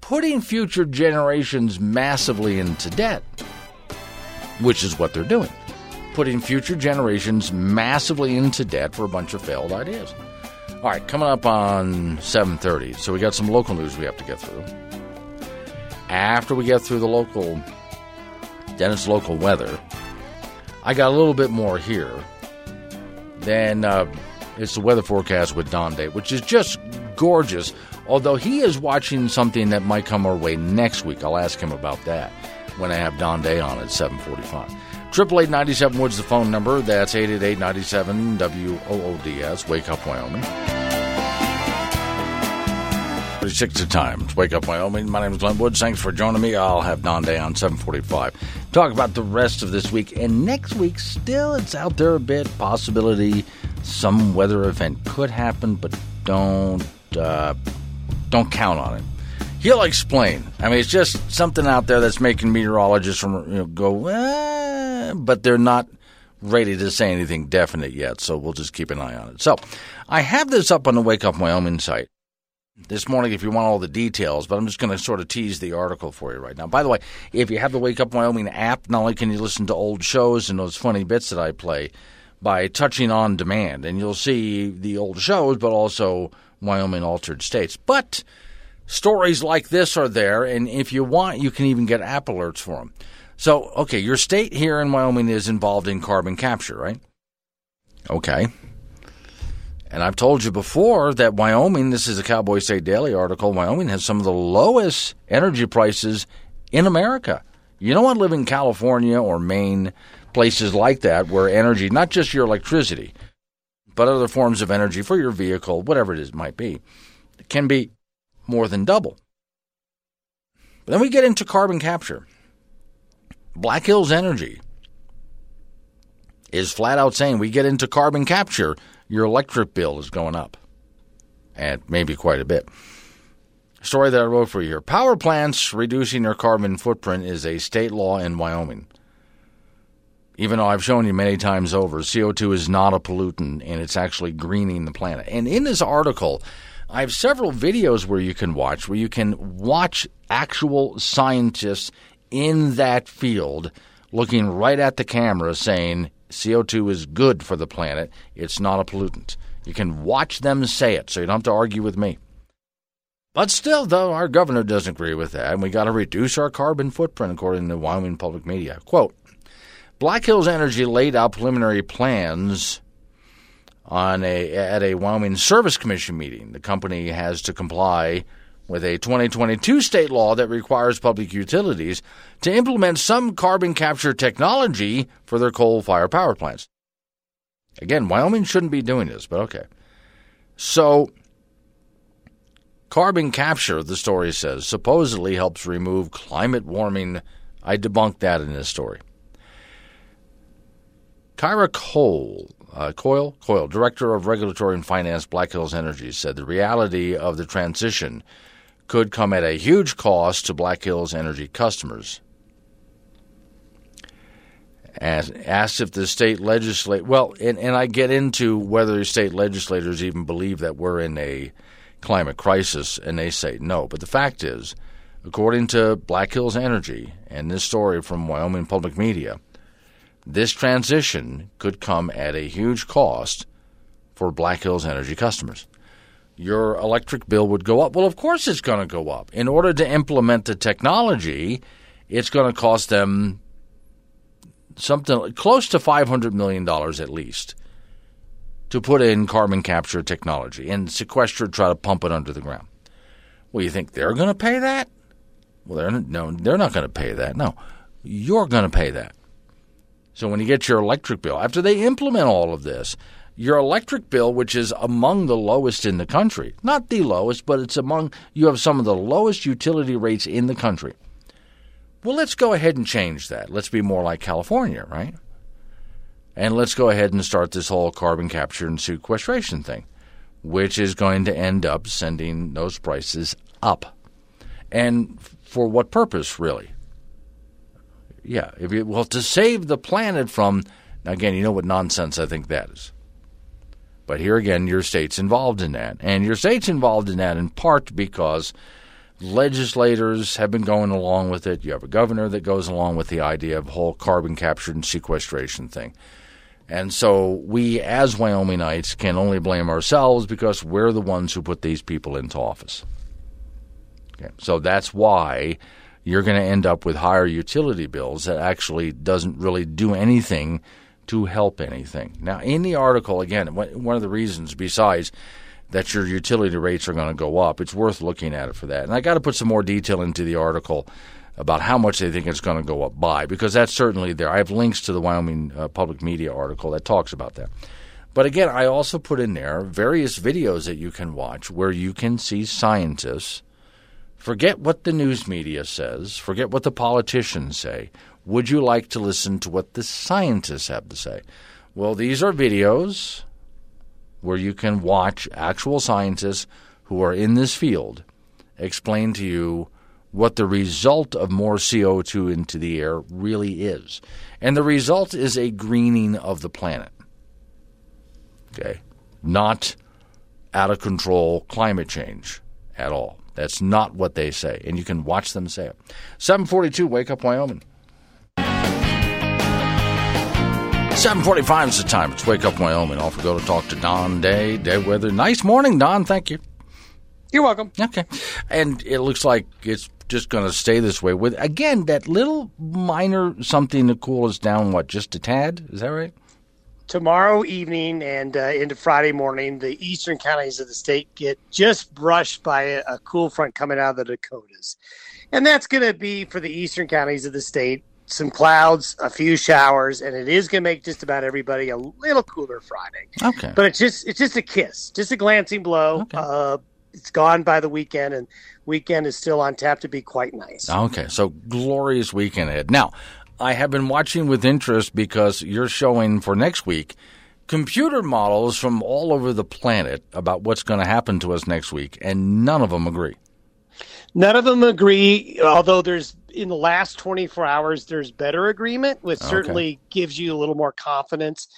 putting future generations massively into debt, which is what they're doing. Putting future generations massively into debt for a bunch of failed ideas. All right, coming up on 7:30. So we got some local news we have to get through. After we get through the local Dennis local weather, I got a little bit more here. Then uh, it's the weather forecast with Don Day, which is just gorgeous. Although he is watching something that might come our way next week. I'll ask him about that when I have Don Day on at 745. Triple eight ninety seven Woods the phone number. That's eight eight eight ninety seven W O O D S. Wake up, Wyoming. Six to time. It's Wake Up Wyoming. My name is Glenn Woods. Thanks for joining me. I'll have Don Day on 745. Talk about the rest of this week. And next week, still, it's out there a bit. Possibility some weather event could happen, but don't uh, don't count on it. He'll explain. I mean, it's just something out there that's making meteorologists from, you know, go, eh, but they're not ready to say anything definite yet. So we'll just keep an eye on it. So I have this up on the Wake Up Wyoming site this morning if you want all the details, but I'm just going to sort of tease the article for you right now. By the way, if you have the Wake Up Wyoming app, not only can you listen to old shows and those funny bits that I play by touching on demand, and you'll see the old shows, but also Wyoming altered states. But stories like this are there, and if you want, you can even get app alerts for them. So, okay, your state here in Wyoming is involved in carbon capture, right? Okay. And I've told you before that Wyoming, this is a Cowboy State Daily article, Wyoming has some of the lowest energy prices in America. You don't want to live in California or Maine, places like that, where energy, not just your electricity, but other forms of energy for your vehicle, whatever it is might be, can be more than double. But then we get into carbon capture. Black Hills Energy is flat out saying we get into carbon capture your electric bill is going up, and maybe quite a bit. Story that I wrote for you here. Power plants reducing their carbon footprint is a state law in Wyoming. Even though I've shown you many times over, CO2 is not a pollutant and it's actually greening the planet. And in this article, I have several videos where you can watch, where you can watch actual scientists in that field looking right at the camera saying, CO2 is good for the planet. It's not a pollutant. You can watch them say it, so you don't have to argue with me. But still, though, our governor doesn't agree with that, and we got to reduce our carbon footprint, according to Wyoming Public Media. Quote Black Hills Energy laid out preliminary plans on a at a Wyoming Service Commission meeting. The company has to comply with a 2022 state law that requires public utilities to implement some carbon capture technology for their coal fired power plants. Again, Wyoming shouldn't be doing this, but okay. So, carbon capture, the story says, supposedly helps remove climate warming. I debunked that in this story. Kyra Cole, uh, Coyle, Coyle, director of regulatory and finance, Black Hills Energy, said the reality of the transition could come at a huge cost to Black Hills Energy customers. As, asked if the state legislature, well, and, and I get into whether state legislators even believe that we're in a climate crisis, and they say no. But the fact is, according to Black Hills Energy and this story from Wyoming Public Media, this transition could come at a huge cost for Black Hills Energy customers your electric bill would go up. Well, of course it's going to go up. In order to implement the technology, it's going to cost them something close to $500 million at least to put in carbon capture technology and sequester, try to pump it under the ground. Well, you think they're going to pay that? Well, they're, no, they're not going to pay that. No, you're going to pay that. So when you get your electric bill, after they implement all of this, your electric bill, which is among the lowest in the country, not the lowest, but it's among, you have some of the lowest utility rates in the country. Well, let's go ahead and change that. Let's be more like California, right? And let's go ahead and start this whole carbon capture and sequestration thing, which is going to end up sending those prices up. And for what purpose, really? Yeah. If you, well, to save the planet from, again, you know what nonsense I think that is. But here again, your state's involved in that. And your state's involved in that in part because legislators have been going along with it. You have a governor that goes along with the idea of whole carbon capture and sequestration thing. And so we, as Wyomingites, can only blame ourselves because we're the ones who put these people into office. Okay. So that's why you're going to end up with higher utility bills that actually doesn't really do anything to help anything. Now, in the article, again, one of the reasons besides that your utility rates are going to go up, it's worth looking at it for that. And I got to put some more detail into the article about how much they think it's going to go up by, because that's certainly there. I have links to the Wyoming uh, Public Media article that talks about that. But again, I also put in there various videos that you can watch where you can see scientists. Forget what the news media says, forget what the politicians say. Would you like to listen to what the scientists have to say? Well, these are videos where you can watch actual scientists who are in this field explain to you what the result of more CO2 into the air really is. And the result is a greening of the planet. Okay? Not out of control climate change at all. That's not what they say. And you can watch them say it. 742, Wake Up Wyoming. 745 is the time. It's Wake Up Wyoming. Off we go to talk to Don Day, Day Weather. Nice morning, Don. Thank you. You're welcome. Okay. And it looks like it's just going to stay this way with, again, that little minor something to cool us down, what, just a tad? Is that right? Tomorrow evening and uh, into Friday morning, the eastern counties of the state get just brushed by a, a cool front coming out of the Dakotas. And that's going to be for the eastern counties of the state some clouds, a few showers, and it is going to make just about everybody a little cooler Friday. Okay. But it's just it's just a kiss, just a glancing blow. Okay. Uh, it's gone by the weekend, and weekend is still on tap to be quite nice. Okay, so glorious weekend ahead. Now, I have been watching with interest because you're showing for next week computer models from all over the planet about what's going to happen to us next week, and none of them agree. None of them agree, although there's in the last 24 hours there's better agreement, which certainly okay. gives you a little more confidence.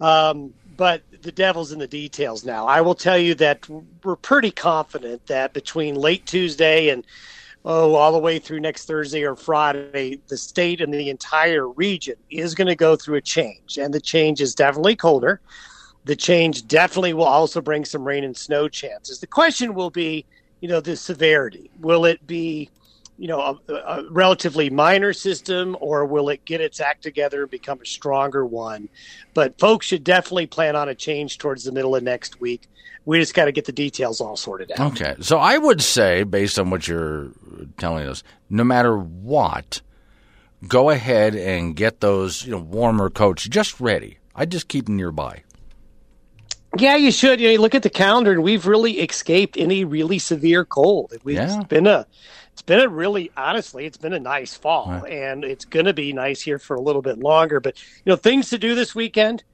Um, but the devil's in the details now. I will tell you that we're pretty confident that between late Tuesday and oh, all the way through next Thursday or Friday, the state and the entire region is going to go through a change, and the change is definitely colder. The change definitely will also bring some rain and snow chances. The question will be you know, the severity? Will it be, you know, a, a, relatively minor system, or will it get its act together and become a stronger one? But folks should definitely plan on a change towards the middle of next week. We just got to get the details all sorted out. Okay, so I would say, based on what you're telling us, no matter what, go ahead and get those you know warmer coats just ready. I just keep them nearby. Yeah, you should. You, know, you look at the calendar, and we've really escaped any really severe cold. We've, yeah. Been a, it's been a really, honestly, it's been a nice fall, right. and it's going to be nice here for a little bit longer. But you know, things to do this weekend.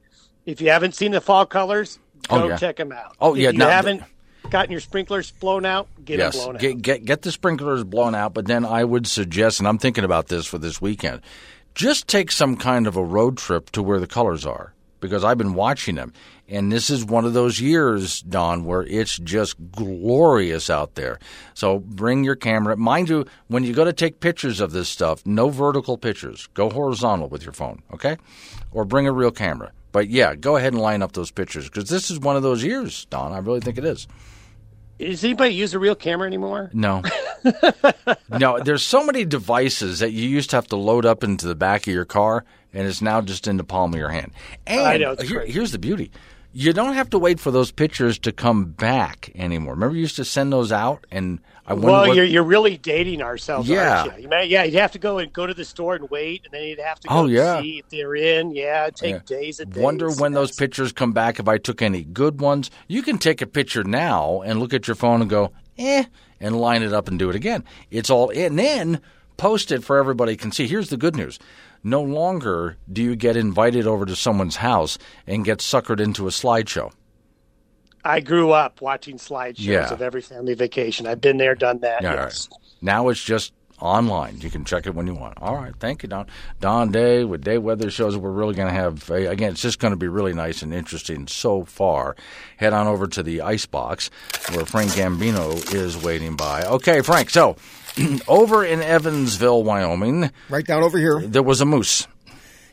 If you haven't seen the fall colors, oh, go oh, yeah. check them out. Oh yeah, if you no, haven't gotten your sprinklers blown out, get yes, them blown get, out. Get get the sprinklers blown out. But then I would suggest, and I'm thinking about this for this weekend, just take some kind of a road trip to where the colors are because I've been watching them. And this is one of those years, Don, where it's just glorious out there. So bring your camera. Mind you, when you go to take pictures of this stuff, no vertical pictures. Go horizontal with your phone, okay? Or bring a real camera. But yeah, go ahead and line up those pictures because this is one of those years, Don. I really think it is. Does anybody use a real camera anymore? No. no, there's so many devices that you used to have to load up into the back of your car, and it's now just in the palm of your hand. And I know, here, here's the beauty you don't have to wait for those pictures to come back anymore. Remember, you used to send those out, and I wonder. Well, what... you're you're really dating ourselves, yeah. You? You may, yeah, you'd have to go and go to the store and wait, and then you'd have to go oh, yeah. see if they're in. Yeah, take yeah. days and days. Wonder when those pictures come back. If I took any good ones, you can take a picture now and look at your phone and go, eh, and line it up and do it again. It's all, in. and then post it for everybody can see. Here's the good news no longer do you get invited over to someone's house and get suckered into a slideshow. I grew up watching slideshows yeah. of every family vacation. I've been there, done that. Yeah, yes. Right. Now it's just online. You can check it when you want. All right, thank you, Don. Don Day with Day Weather shows we're really going to have eh, again. It's just going to be really nice and interesting so far. Head on over to the ice box where Frank Gambino is waiting by. Okay, Frank. So over in Evansville, Wyoming, right down over here, there was a moose.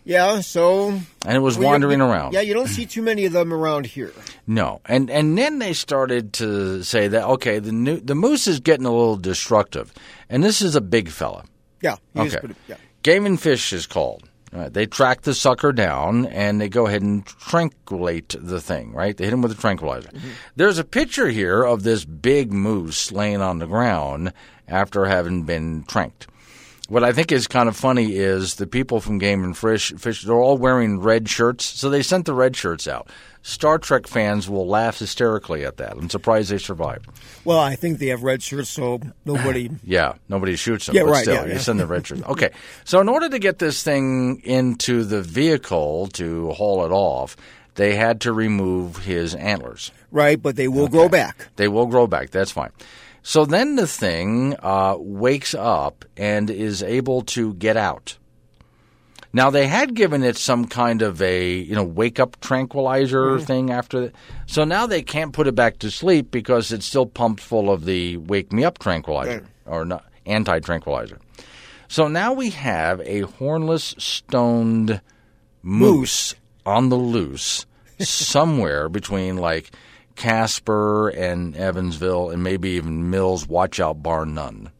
Yeah, so and it was well, wandering you, around. Yeah, you don't see too many of them around here. No, and and then they started to say that okay, the new, the moose is getting a little destructive, and this is a big fella. Yeah. Okay. Pretty, yeah. Game and Fish is called. Right, they track the sucker down and they go ahead and tranquilate the thing, right? They hit him with a tranquilizer. Mm-hmm. There's a picture here of this big moose laying on the ground after having been tranked. What I think is kind of funny is the people from Game and Fish, Fish they're all wearing red shirts, so they sent the red shirts out. Star Trek fans will laugh hysterically at that. I'm surprised they survived. Well, I think they have red shirts, so nobody. yeah, nobody shoots them. Yeah, but right. Still, yeah, you yeah. send the red shirts. Okay, so in order to get this thing into the vehicle to haul it off, they had to remove his antlers. Right, but they will okay. grow back. They will grow back. That's fine. So then the thing uh, wakes up and is able to get out. Now they had given it some kind of a you know wake up tranquilizer mm. thing after that. So now they can't put it back to sleep because it's still pumped full of the wake me up tranquilizer or not anti tranquilizer. So now we have a hornless stoned moose, moose. on the loose somewhere between like Casper and Evansville and maybe even Mills Watch Out Bar None.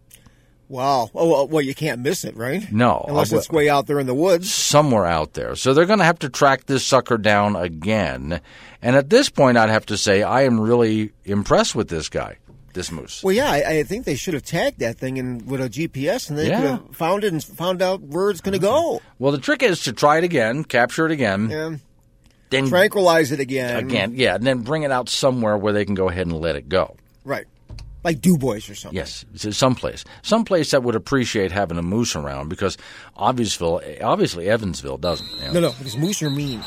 Wow. Oh, well, you can't miss it, right? No. Unless uh, it's way out there in the woods. Somewhere out there. So they're going to have to track this sucker down again. And at this point, I'd have to say I am really impressed with this guy, this moose. Well, yeah, I, I think they should have tagged that thing in, with a GPS and they yeah. could have found it and found out where it's going to go. Well, the trick is to try it again, capture it again. Yeah then tranquilize it again. Again, yeah, and then bring it out somewhere where they can go ahead and let it go. Right. Like Dubois or something. Yes, someplace. Someplace that would appreciate having a moose around because obviously, eh, obviously Evansville doesn't. You know? No, no, because moose are mean.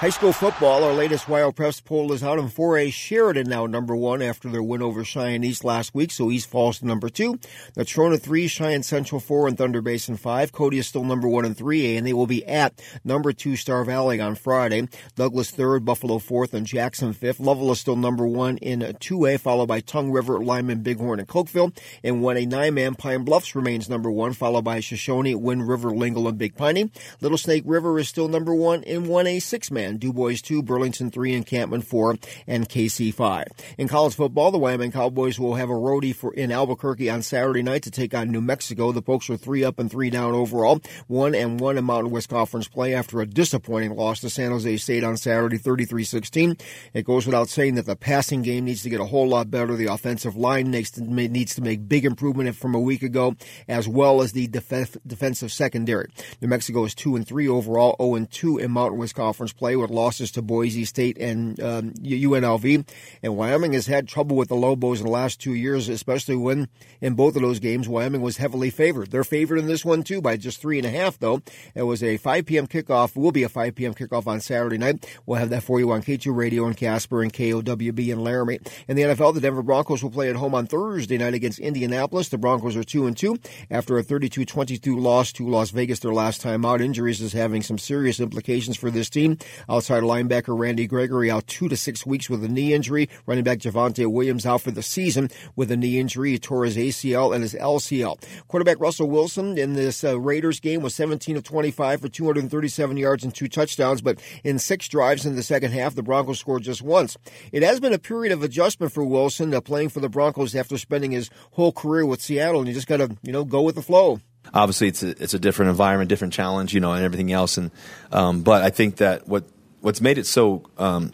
High school football, our latest WyoPreps poll is out in 4A. Sheridan now number one after their win over Cheyenne East last week, so East falls to number two. Natrona three, Cheyenne Central four, and Thunder Basin five. Cody is still number one in 3A, and they will be at number two Star Valley on Friday. Douglas third, Buffalo fourth, and Jackson fifth. Lovell is still number one in 2A, followed by Tongue River, Lyman, Bighorn, and Cokeville. And 1A nine-man, Pine Bluffs remains number one, followed by Shoshone, Wind River, Lingle, and Big Piney. Little Snake River is still number one in 1A six-man. DuBois 2, Burlington 3, Encampment 4, and Kaycee 5. In college football, the Wyoming Cowboys will have a roadie for in Albuquerque on Saturday night to take on New Mexico. The Pokes are three up and three down overall, one and one in Mountain West Conference play after a disappointing loss to San Jose State on Saturday, 33-16. It goes without saying that the passing game needs to get a whole lot better. The offensive line needs to, needs to make big improvement from a week ago, as well as the def- defensive secondary. New Mexico is two and three overall, 0 and two in Mountain West Conference play with losses to Boise State and um, UNLV. And Wyoming has had trouble with the Lobos in the last two years, especially when in both of those games, Wyoming was heavily favored. They're favored in this one too by just three and a half, though. It was a 5 p.m. kickoff, will be a 5 p.m. kickoff on Saturday night. We'll have that for you on K2 Radio in Casper and KOWB in Laramie. In the NFL, the Denver Broncos will play at home on Thursday night against Indianapolis. The Broncos are 2 and 2 after a 32 22 loss to Las Vegas their last time out. Injuries is having some serious implications for this team. Outside linebacker Randy Gregory out two to six weeks with a knee injury. Running back Javonte Williams out for the season with a knee injury. He tore his ACL and his LCL. Quarterback Russell Wilson in this uh, Raiders game was 17 of 25 for 237 yards and two touchdowns, but in six drives in the second half, the Broncos scored just once. It has been a period of adjustment for Wilson uh, playing for the Broncos after spending his whole career with Seattle, and you just got to, you know, go with the flow obviously it's a, it's a different environment, different challenge, you know, and everything else. And um, but I think that what what's made it so um,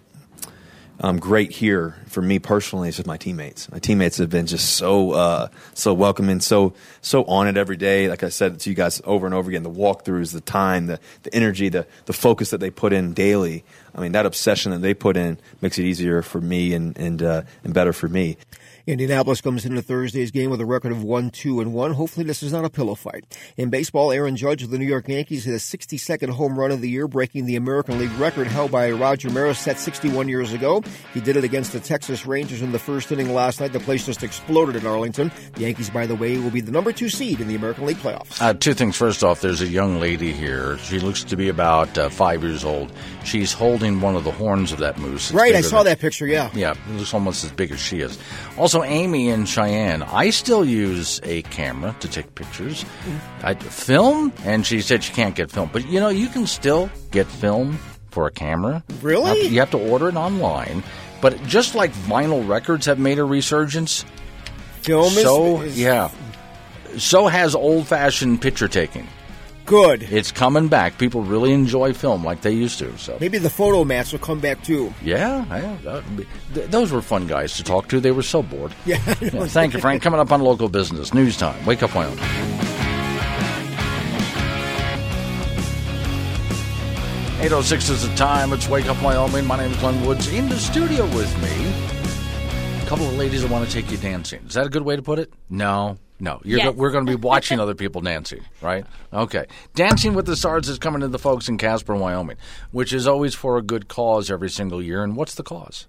um, great here for me personally is just my teammates. My teammates have been just so uh, so welcoming, so so on it every day. Like I said to you guys over and over again, the walkthroughs, the time, the the energy, the the focus that they put in daily. I mean, that obsession that they put in makes it easier for me and and uh, and better for me. Indianapolis comes into Thursday's game with a record of 1 2 and 1. Hopefully, this is not a pillow fight. In baseball, Aaron Judge of the New York Yankees hit a 62nd home run of the year, breaking the American League record held by Roger Maris set 61 years ago. He did it against the Texas Rangers in the first inning last night. The place just exploded in Arlington. The Yankees, by the way, will be the number two seed in the American League playoffs. Uh, two things. First off, there's a young lady here. She looks to be about uh, five years old. She's holding one of the horns of that moose. It's right, I saw than- that picture, yeah. Yeah, it looks almost as big as she is. Also, Amy in Cheyenne. I still use a camera to take pictures. I film, and she said she can't get film, but you know you can still get film for a camera. Really? You have to, you have to order it online. But just like vinyl records have made a resurgence, Film is- so is- yeah, so has old-fashioned picture taking. Good. It's coming back. People really enjoy film like they used to. So Maybe the Fotomats will come back too. yeah, yeah uh, be- th- those were fun guys to talk to. They were so bored. Yeah. Yeah, thank you, Frank. Coming up on local business news time. Wake up, Wyoming. Eight oh six is the time. It's Wake Up Wyoming. My name is Glenn Woods. In the studio with me, a couple of ladies that want to take you dancing. Is that a good way to put it? No, no. You're Yes. go- we're going to be watching other people dancing, right? Okay. Dancing with the Stars is coming to the folks in Casper, Wyoming, which is always for a good cause every single year. And what's the cause?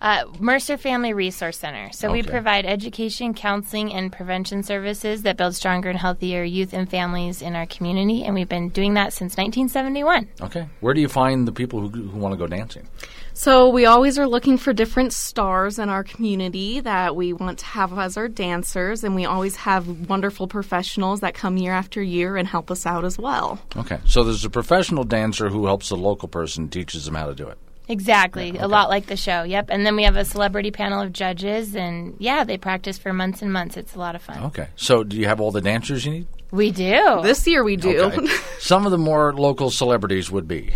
Uh, Mercer Family Resource Center. So we provide education, counseling, and prevention services that build stronger and healthier youth and families in our community, and we've been doing that since 1971. Okay. Where do you find the people who, who want to go dancing? So we always are looking for different stars in our community that we want to have as our dancers, and we always have wonderful professionals that come year after year and help us out as well. Okay. So there's a professional dancer who helps the local person, teaches them how to do it. Exactly, a lot like the show. Yep. And then we have a celebrity panel of judges, and yeah, they practice for months and months. It's a lot of fun. Okay. So do you have all the dancers you need? We do. This year we do. Okay. Some of the more local celebrities would be.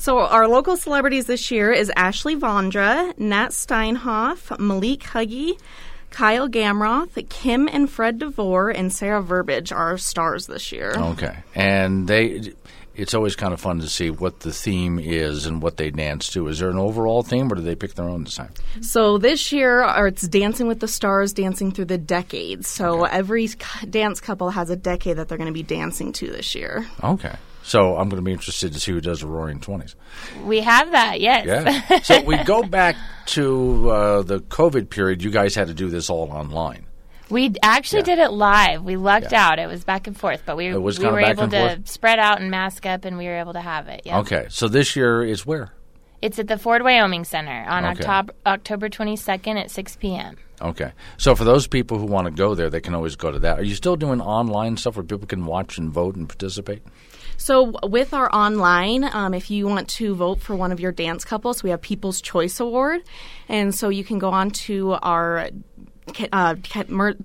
So our local celebrities this year is Ashley Vondra, Nat Steinhoff, Malik Huggy, Kyle Gamroth, Kim and Fred DeVore, and Sarah Verbage are stars this year. Okay. And they it's always kind of fun to see what the theme is and what they dance to. Is there an overall theme or do they pick their own this time? So this year, it's Dancing with the Stars, dancing through the decades. So every dance couple has a decade that they're going to be dancing to this year. Okay. So I'm going to be interested to see who does the Roaring Twenties. We have that, yes. Yeah. so we go back to uh, the COVID period. You guys had to do this all online. We actually Yeah. did it live. We lucked Yeah. out. It was back and forth, but we, we were able to forth? spread out and mask up, and we were able to have it. Yeah. Okay. So this year is where? It's at the Ford Wyoming Center on Okay. October October 22nd at 6 p.m. Okay. So for those people who want to go there, they can always go to that. Are you still doing online stuff where people can watch and vote and participate? So with our online, um, if you want to vote for one of your dance couples, we have People's Choice Award, and so you can go on to our uh, mer-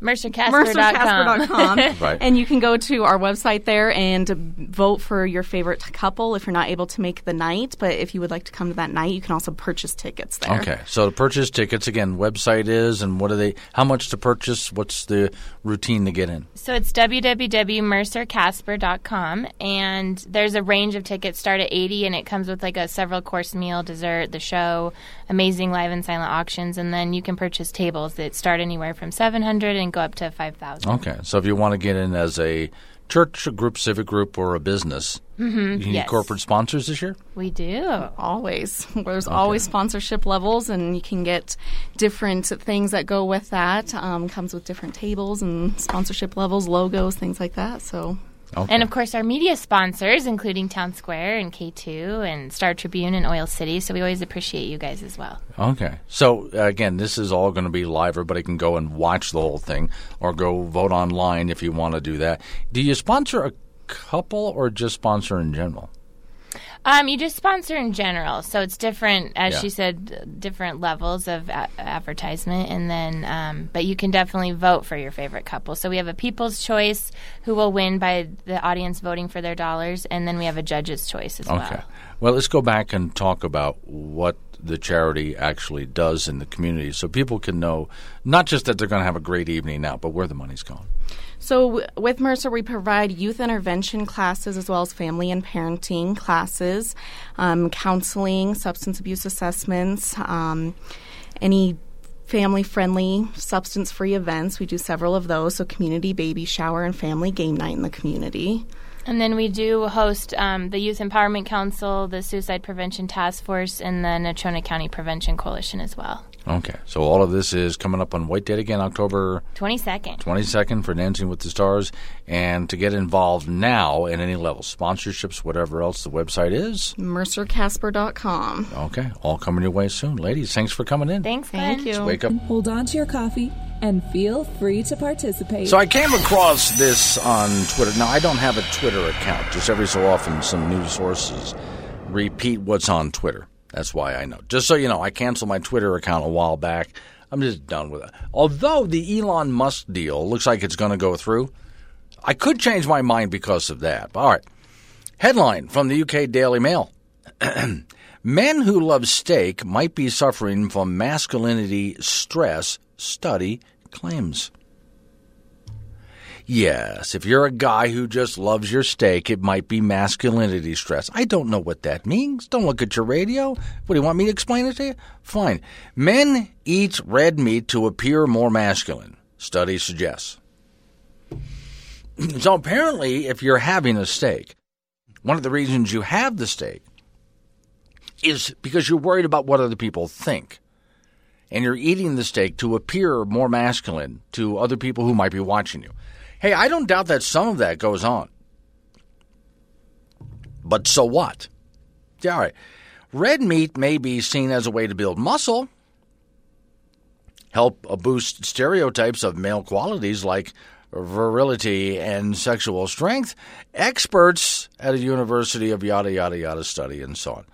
MercerCasper.com. MercerCasper.com, Right. and you can go to our website there and vote for your favorite couple if you're not able to make the night. But if you would like to come to that night, you can also purchase tickets there. Okay. So to purchase tickets again, website is and what are they? How much to purchase? What's the routine to get in? So it's www.mercercasper.com, and there's a range of tickets start at 80, and it comes with like a several course meal, dessert, the show, amazing live and silent auctions, and then you can purchase tables that start anywhere from 700 and go up to 5,000. Okay. So if you want to get in as a church, a group, civic group, or a business, Mhm, you need yes. corporate sponsors this year. We do. Always. There's always sponsorship levels, and you can get different things that go with that. Um, comes with different tables and sponsorship levels, logos, things like that. So. Okay. And of course, our media sponsors, including Town Square and K2 and Star Tribune and Oil City. So we always appreciate you guys as well. Okay. So uh, again, this is all going to be live. Everybody can go and watch the whole thing, or go vote online if you want to do that. Do you sponsor a couple or just sponsor in general? Um, you just sponsor in general, so it's different, as Yeah. she said, different levels of a- advertisement, and then, um, but you can definitely vote for your favorite couple. So we have a people's choice, who will win by the audience voting for their dollars, and then we have a judge's choice as Okay. well. Well, let's go back and talk about what the charity actually does in the community, so people can know not just that they're going to have a great evening out, but where the money's going. So, with Mercer, we provide youth intervention classes as well as family and parenting classes, um, counseling, substance abuse assessments, um, any family friendly, substance free events. We do several of those, so community baby shower and family game night in the community. And then we do host um, the Youth Empowerment Council, the Suicide Prevention Task Force, and the Natrona County Prevention Coalition as well. Okay, so all of this is coming up on White date again? October 22nd. 22nd for Dancing with the Stars. And to get involved now at any level, sponsorships, whatever else the website is. MercerCasper.com. Okay, all coming your way soon. Ladies, thanks for coming in. Thanks, Thank Glenn. you. Wake up. Hold on to your coffee and feel free to participate. So I came across this on Twitter. Now, I don't have a Twitter account. Just every so often, some news sources repeat what's on Twitter. That's why I know. Just so you know, I canceled my Twitter account a while back. I'm just done with it. Although the Elon Musk deal looks like it's going to go through, I could change my mind because of that. All right. Headline from the UK Daily Mail. Men who love steak might be suffering from masculinity stress, study claims. Yes, if you're a guy who just loves your steak, it might be masculinity stress. I don't know what that means. Don't look at your radio. What do you want me to explain it to you? Fine. Men eat red meat to appear more masculine, study suggests. So apparently, if you're having a steak, one of the reasons you have the steak is because you're worried about what other people think. And you're eating the steak to appear more masculine to other people who might be watching you. Hey, I don't doubt that some of that goes on. But so what? Yeah, all right. Red meat may be seen as a way to build muscle, help boost stereotypes of male qualities like virility and sexual strength. Experts at a university of yada, yada, yada study and so on.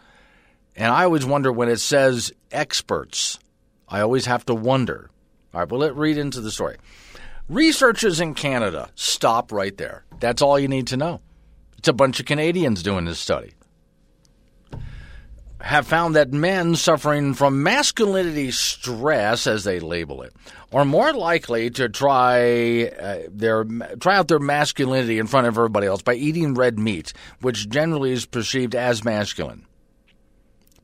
And I always wonder when it says experts, I always have to wonder. All right, well, let's read into the story. Researchers in Canada, stop right there. That's all you need to know. It's a bunch of Canadians doing this study. Have found that men suffering from masculinity stress, as they label it, are more likely to try uh, their try out their masculinity in front of everybody else by eating red meat, which generally is perceived as masculine.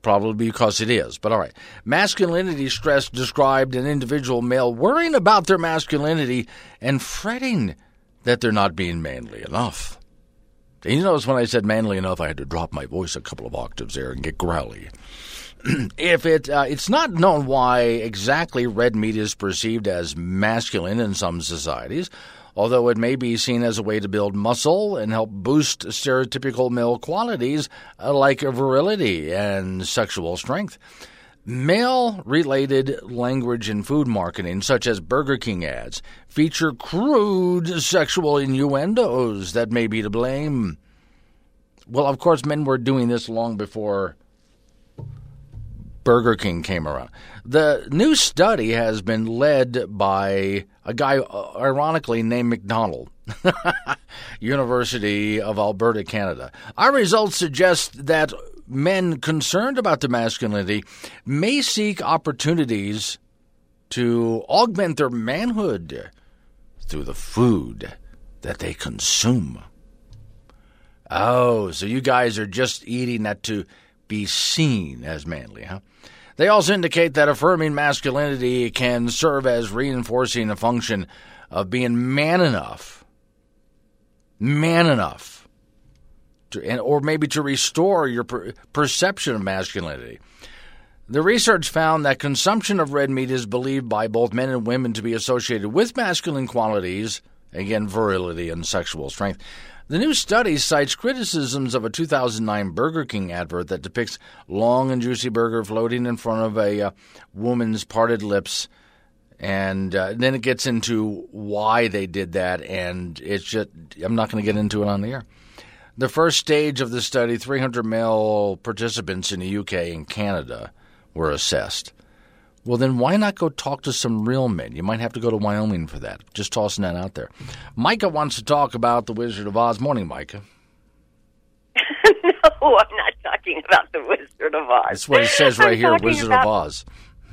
Probably because it is, but all right. Masculinity stress described an individual male worrying about their masculinity and fretting that they're not being manly enough. And you notice when I said manly enough, I had to drop my voice a couple of octaves there and get growly. if it uh, it's not known why exactly red meat is perceived as masculine in some societies, although it may be seen as a way to build muscle and help boost stereotypical male qualities like virility and sexual strength. Male related language and food marketing, such as Burger King ads, feature crude sexual innuendos that may be to blame. Well, of course, men were doing this long before Burger King came around. The new study has been led by a guy, uh, ironically named McDonald, University of Alberta, Canada. Our results suggest that men concerned about their masculinity may seek opportunities to augment their manhood through the food that they consume. Oh, so you guys are just eating that to be seen as manly, huh? They also indicate that affirming masculinity can serve as reinforcing the function of being man enough, man enough, to, and, or maybe to restore your per, perception of masculinity. The research found that consumption of red meat is believed by both men and women to be associated with masculine qualities, again, virility and sexual strength. The new study cites criticisms of a 2009 Burger King advert that depicts long and juicy burger floating in front of a uh, woman's parted lips, and uh, then it gets into why they did that, and it's just I'm not going to get into it on the air. The first stage of the study, 300 male participants in the UK and Canada were assessed. Well, then why not go talk to some real men? You might have to go to Wyoming for that. Just tossing that out there. Micah wants to talk about The Wizard of Oz. Morning, Micah. no, I'm not talking about The Wizard of Oz. That's what it says right I'm here, Wizard about- of Oz.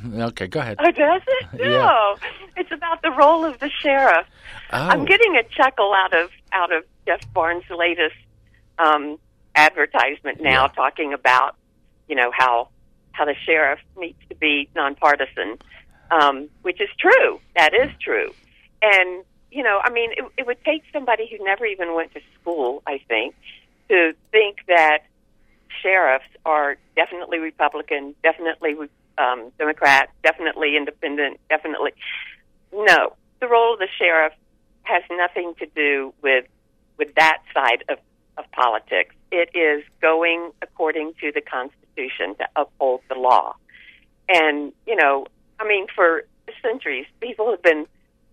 Okay, go ahead. Oh, does it? No, Yeah. it's about the role of the sheriff. Oh. I'm getting a chuckle out of out of Jeff Barnes' latest um, advertisement now, talking about you know how how the sheriff needs to be nonpartisan. um, which is true. That is true. And, you know, I mean, it, it would take somebody who never even went to school, I think, to think that sheriffs are definitely Republican, definitely um, Democrat, definitely independent, definitely. No, the role of the sheriff has nothing to do with with that side of, of politics. It is going according to the Constitution to uphold the law. And, you know, I mean, for centuries, people have been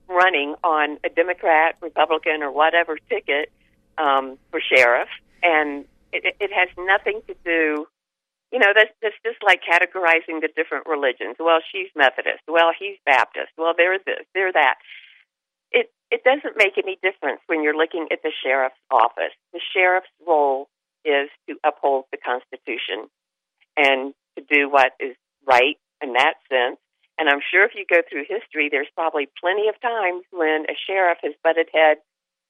running on a Democrat, Republican, or whatever ticket um, for sheriff, and it, it has nothing to do. You know, that's that's just like categorizing the different religions. Well, she's Methodist. Well, he's Baptist. Well, they're this, they're that. It it doesn't make any difference when you're looking at the sheriff's office. The sheriff's role is to uphold the Constitution and to do what is right in that sense. And I'm sure if you go through history, there's probably plenty of times when a sheriff has butted heads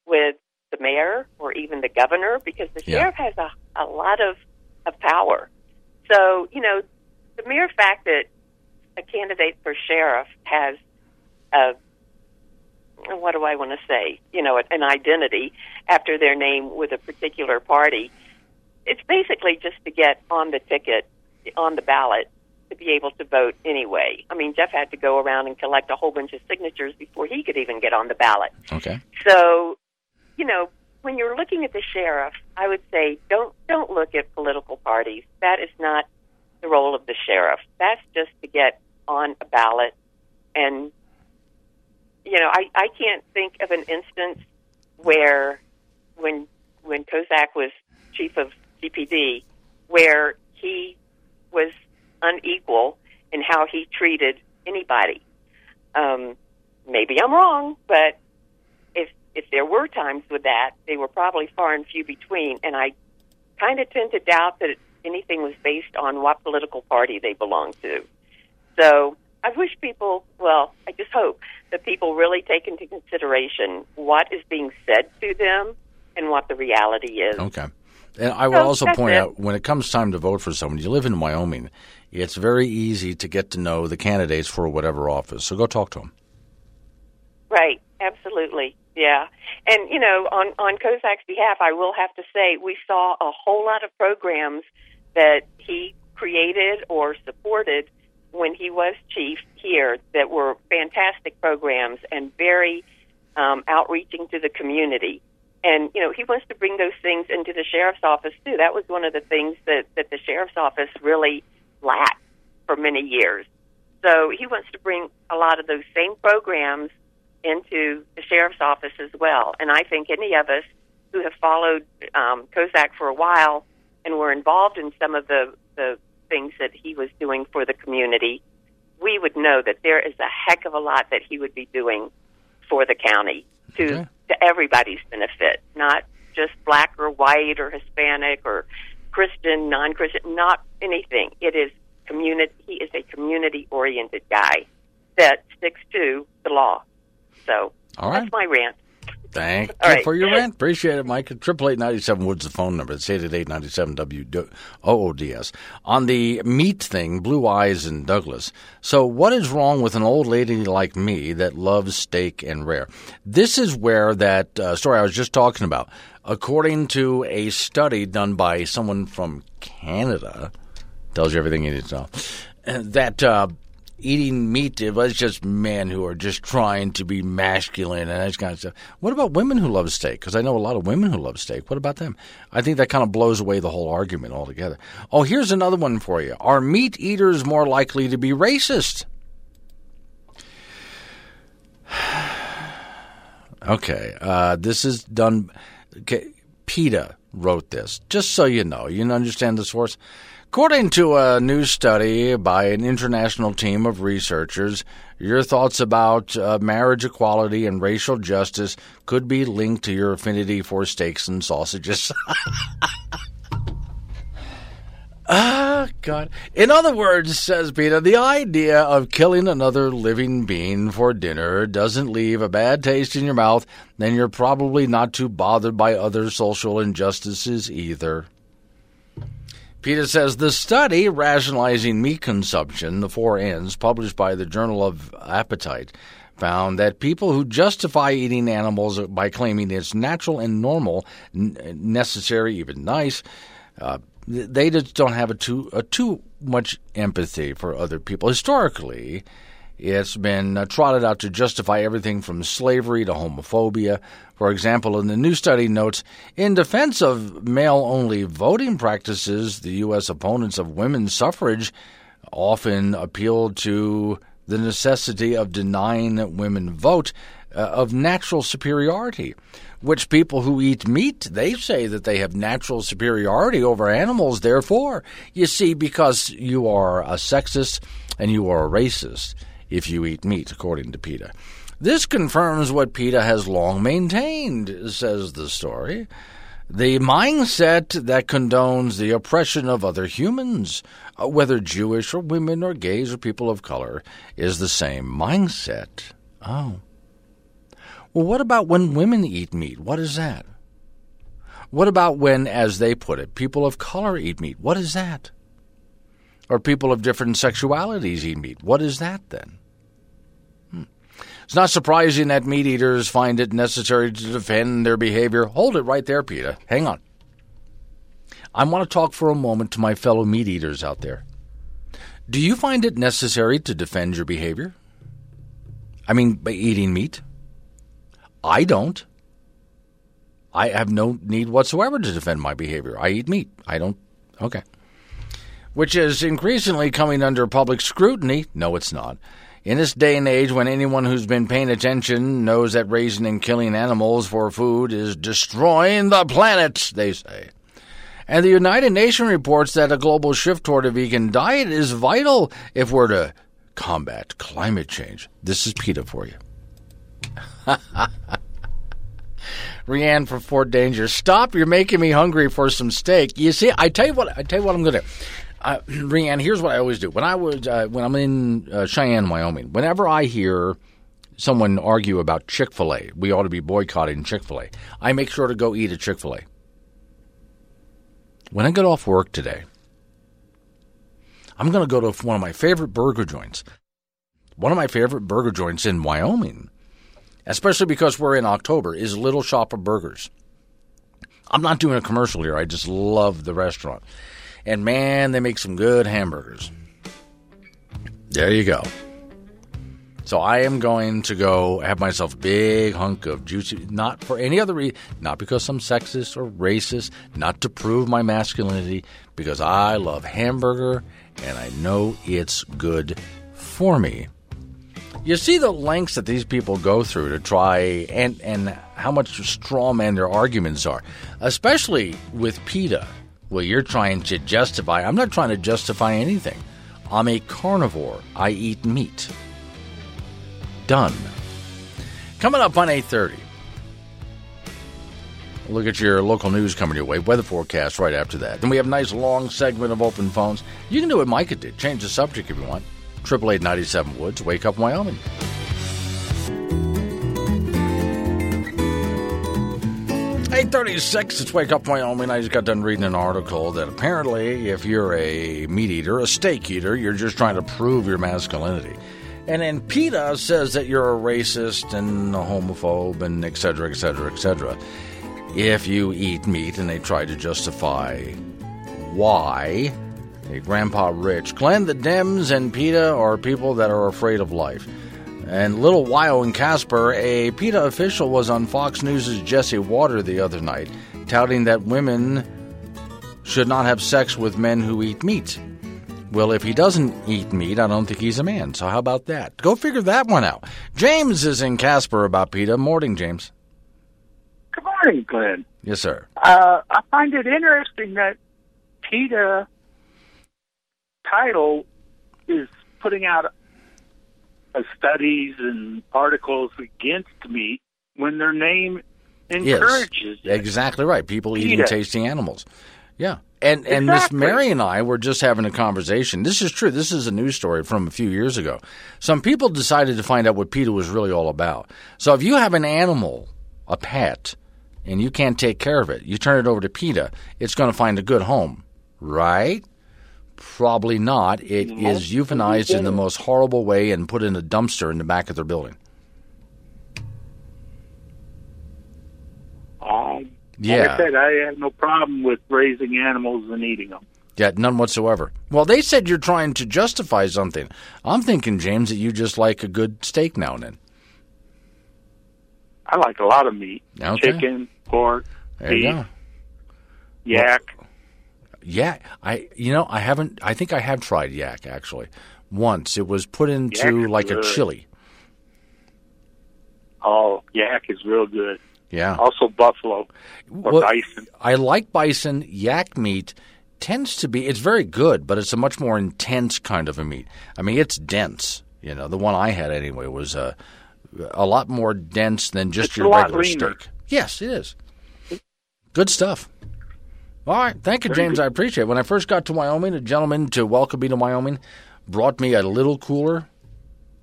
with the mayor or even the governor because the yeah. sheriff has a, a lot of, of power. So, you know, the mere fact that a candidate for sheriff has a what do I want to say? You know, an identity after their name with a particular party. It's basically just to get on the ticket, on the ballot, to be able to vote anyway. I mean, Jeff had to go around and collect a whole bunch of signatures before he could even get on the ballot. Okay. So, you know, when you're looking at the sheriff, I would say don't don't look at political parties. That is not the role of the sheriff. That's just to get on a ballot and you know, I, I can't think of an instance where when when Kozak was chief of CPD where he was unequal in how he treated anybody. Um, maybe I'm wrong, but if if there were times with that, they were probably far and few between. And I kind of tend to doubt that anything was based on what political party they belonged to. So I wish people, well, I just hope that people really take into consideration what is being said to them and what the reality is. Okay. And I will so also point it. out when it comes time to vote for someone, you live in Wyoming, it's very easy to get to know the candidates for whatever office. So go talk to them. Right. Absolutely. Yeah. And, you know, on, on Kozak's behalf, I will have to say we saw a whole lot of programs that he created or supported when he was chief here that were fantastic programs and very um, outreaching to the community. And you know he wants to bring those things into the sheriff's office too. That was one of the things that that the sheriff's office really lacked for many years. So he wants to bring a lot of those same programs into the sheriff's office as well. And I think any of us who have followed um, Kozak for a while and were involved in some of the the things that he was doing for the community, we would know that there is a heck of a lot that he would be doing for the county to okay. To everybody's benefit, not just black or white or Hispanic or Christian, non-Christian, not anything. It is community. He is a community-oriented guy that sticks to the law. So All right. that's my rant. Thank you right. for your rant. Appreciate it, Mike. Triple eight ninety seven Woods the phone number. It's eight eight eight ninety seven W O O D S. On the meat thing, blue eyes and Douglas. So, what is wrong with an old lady like me that loves steak and rare? This is where that uh, story I was just talking about, according to a study done by someone from Canada, tells you everything you need to know. That uh, eating meat, it was just men who are just trying to be masculine and that kind of stuff. What about women who love steak? Because I know a lot of women who love steak. What about them? I think that kind of blows away the whole argument altogether. Oh, here's another one for you. Are meat eaters more likely to be racist? okay, uh, this is done. Okay, PETA wrote this, just so you know. You understand the source? According to a new study by an international team of researchers, your thoughts about uh, marriage equality and racial justice could be linked to your affinity for steaks and sausages. Ah, God. In other words, says PETA, the idea of killing another living being for dinner doesn't leave a bad taste in your mouth, then you're probably not too bothered by other social injustices either. PETA says the study, Rationalizing Meat Consumption, the four N's, published by the Journal of Appetite, found that people who justify eating animals by claiming it's natural and normal, necessary, even nice, uh, they just don't have a too a too much empathy for other people. Historically, it's been uh, trotted out to justify everything from slavery to homophobia. For example, in the new study notes, in defense of male only voting practices, the U.S. opponents of women's suffrage often appealed to the necessity of denying women vote uh, of natural superiority which people who eat meat they say that they have natural superiority over animals therefore you see because you are a sexist and you are a racist if you eat meat according to PETA this confirms what PETA has long maintained says the story the mindset that condones the oppression of other humans, uh, whether Jewish or women or gays or people of color, is the same mindset. Oh. Well, what about when women eat meat? What is that? What about when, as they put it, people of color eat meat? What is that? Or people of different sexualities eat meat? What is that then? It's not surprising that meat eaters find it necessary to defend their behavior. Hold it right there, PETA. Hang on. I want to talk for a moment to my fellow meat eaters out there. Do you find it necessary to defend your behavior? I mean, by eating meat? I don't. I have no need whatsoever to defend my behavior. I eat meat. I don't. Okay. Which is increasingly coming under public scrutiny. No, it's not. In this day and age, when anyone who's been paying attention knows that raising and killing animals for food is destroying the planet, they say. And the United Nations reports that a global shift toward a vegan diet is vital if we're to combat climate change. This is PETA for you. Rianne from Fort Danger. Stop! You're making me hungry for some steak. You see, I tell you what. I tell you what I'm to do. Uh, Rianne, here's what I always do when I was uh, when I'm in uh, Cheyenne, Wyoming. Whenever I hear someone argue about Chick Fil A, we ought to be boycotting Chick Fil A. I make sure to go eat at Chick Fil A. When I get off work today, I'm going to go to one of my favorite burger joints. One of my favorite burger joints in Wyoming, especially because we're in October, is Little Shop of Burgers. I'm not doing a commercial here. I just love the restaurant. And man, they make some good hamburgers. There you go. So I am going to go have myself a big hunk of juicy, not for any other reason, not because I'm sexist or racist, not to prove my masculinity, because I love hamburger and I know it's good for me. You see the lengths that these people go through to try and, and how much straw man their arguments are, especially with PETA. Well, you're trying to justify. I'm not trying to justify anything. I'm a carnivore. I eat meat. Done. Coming up on 8:30. Look at your local news coming your way. Weather forecast right after that. Then we have a nice long segment of open phones. You can do what Micah did. Change the subject if you want. Triple eight ninety seven Woods. Wake up, Wyoming. 836, it's Wake Up Wyoming. I just got done reading an article that apparently, if you're a meat eater, a steak eater, you're just trying to prove your masculinity. And then PETA says that you're a racist and a homophobe and et cetera, et cetera, et cetera. If you eat meat and they try to justify why, hey, Grandpa Rich, Glenn, the Dems and PETA are people that are afraid of life. And little while in Casper, a PETA official was on Fox News' Jesse Watters the other night, touting that women should not have sex with men who eat meat. Well, if he doesn't eat meat, I don't think he's a man. So how about that? Go figure that one out. James is in Casper about PETA. Morning, James. Good morning, Glenn. Yes, sir. Uh, I find it interesting that PETA title is putting out Uh, studies and articles against meat when their name encourages yes, exactly right. People eating tasty animals. Yeah. And and Miss Mary and I were just having a conversation. This is true. This is a news story from a few years ago. Some people decided to find out what PETA was really all about. So if you have an animal, a pet, and you can't take care of it, you turn it over to PETA, it's going to find a good home, right? Probably not. It is euthanized in the most horrible way and put in a dumpster in the back of their building. Um, Yeah. Like I said, I have no problem with raising animals and eating them. Yeah, none whatsoever. Well, they said you're trying to justify something. I'm thinking, James, that you just like a good steak now and then. I like a lot of meat: Okay. chicken, pork, There beef, go. Yak. Yeah, I you know I haven't. I think I have tried yak actually. Once it was put into Yak like a good. chili. Oh, yak is real good. Yeah. Also buffalo or Well, bison. I like bison. Yak meat tends to be. It's very good, but it's a much more intense kind of a meat. I mean, it's dense. You know, the one I had anyway was uh, a lot more dense than just It's your a regular leaner. steak. Yes, it is. Good stuff. All right, thank you, Very James. good. I appreciate it. When I first got to Wyoming, a gentleman to welcome me to Wyoming brought me a little cooler,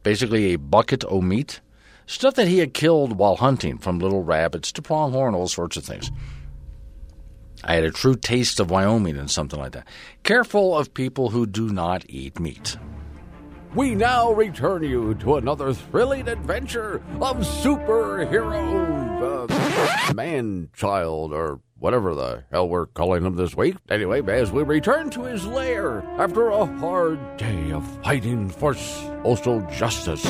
basically a bucket of meat, stuff that he had killed while hunting, from little rabbits to pronghorn, all sorts of things. I had a true taste of Wyoming and something like that. Careful of people who do not eat meat. We now return you to another thrilling adventure of superhero uh, man child or whatever the hell we're calling him this week. Anyway, as we return to his lair after a hard day of fighting for social justice.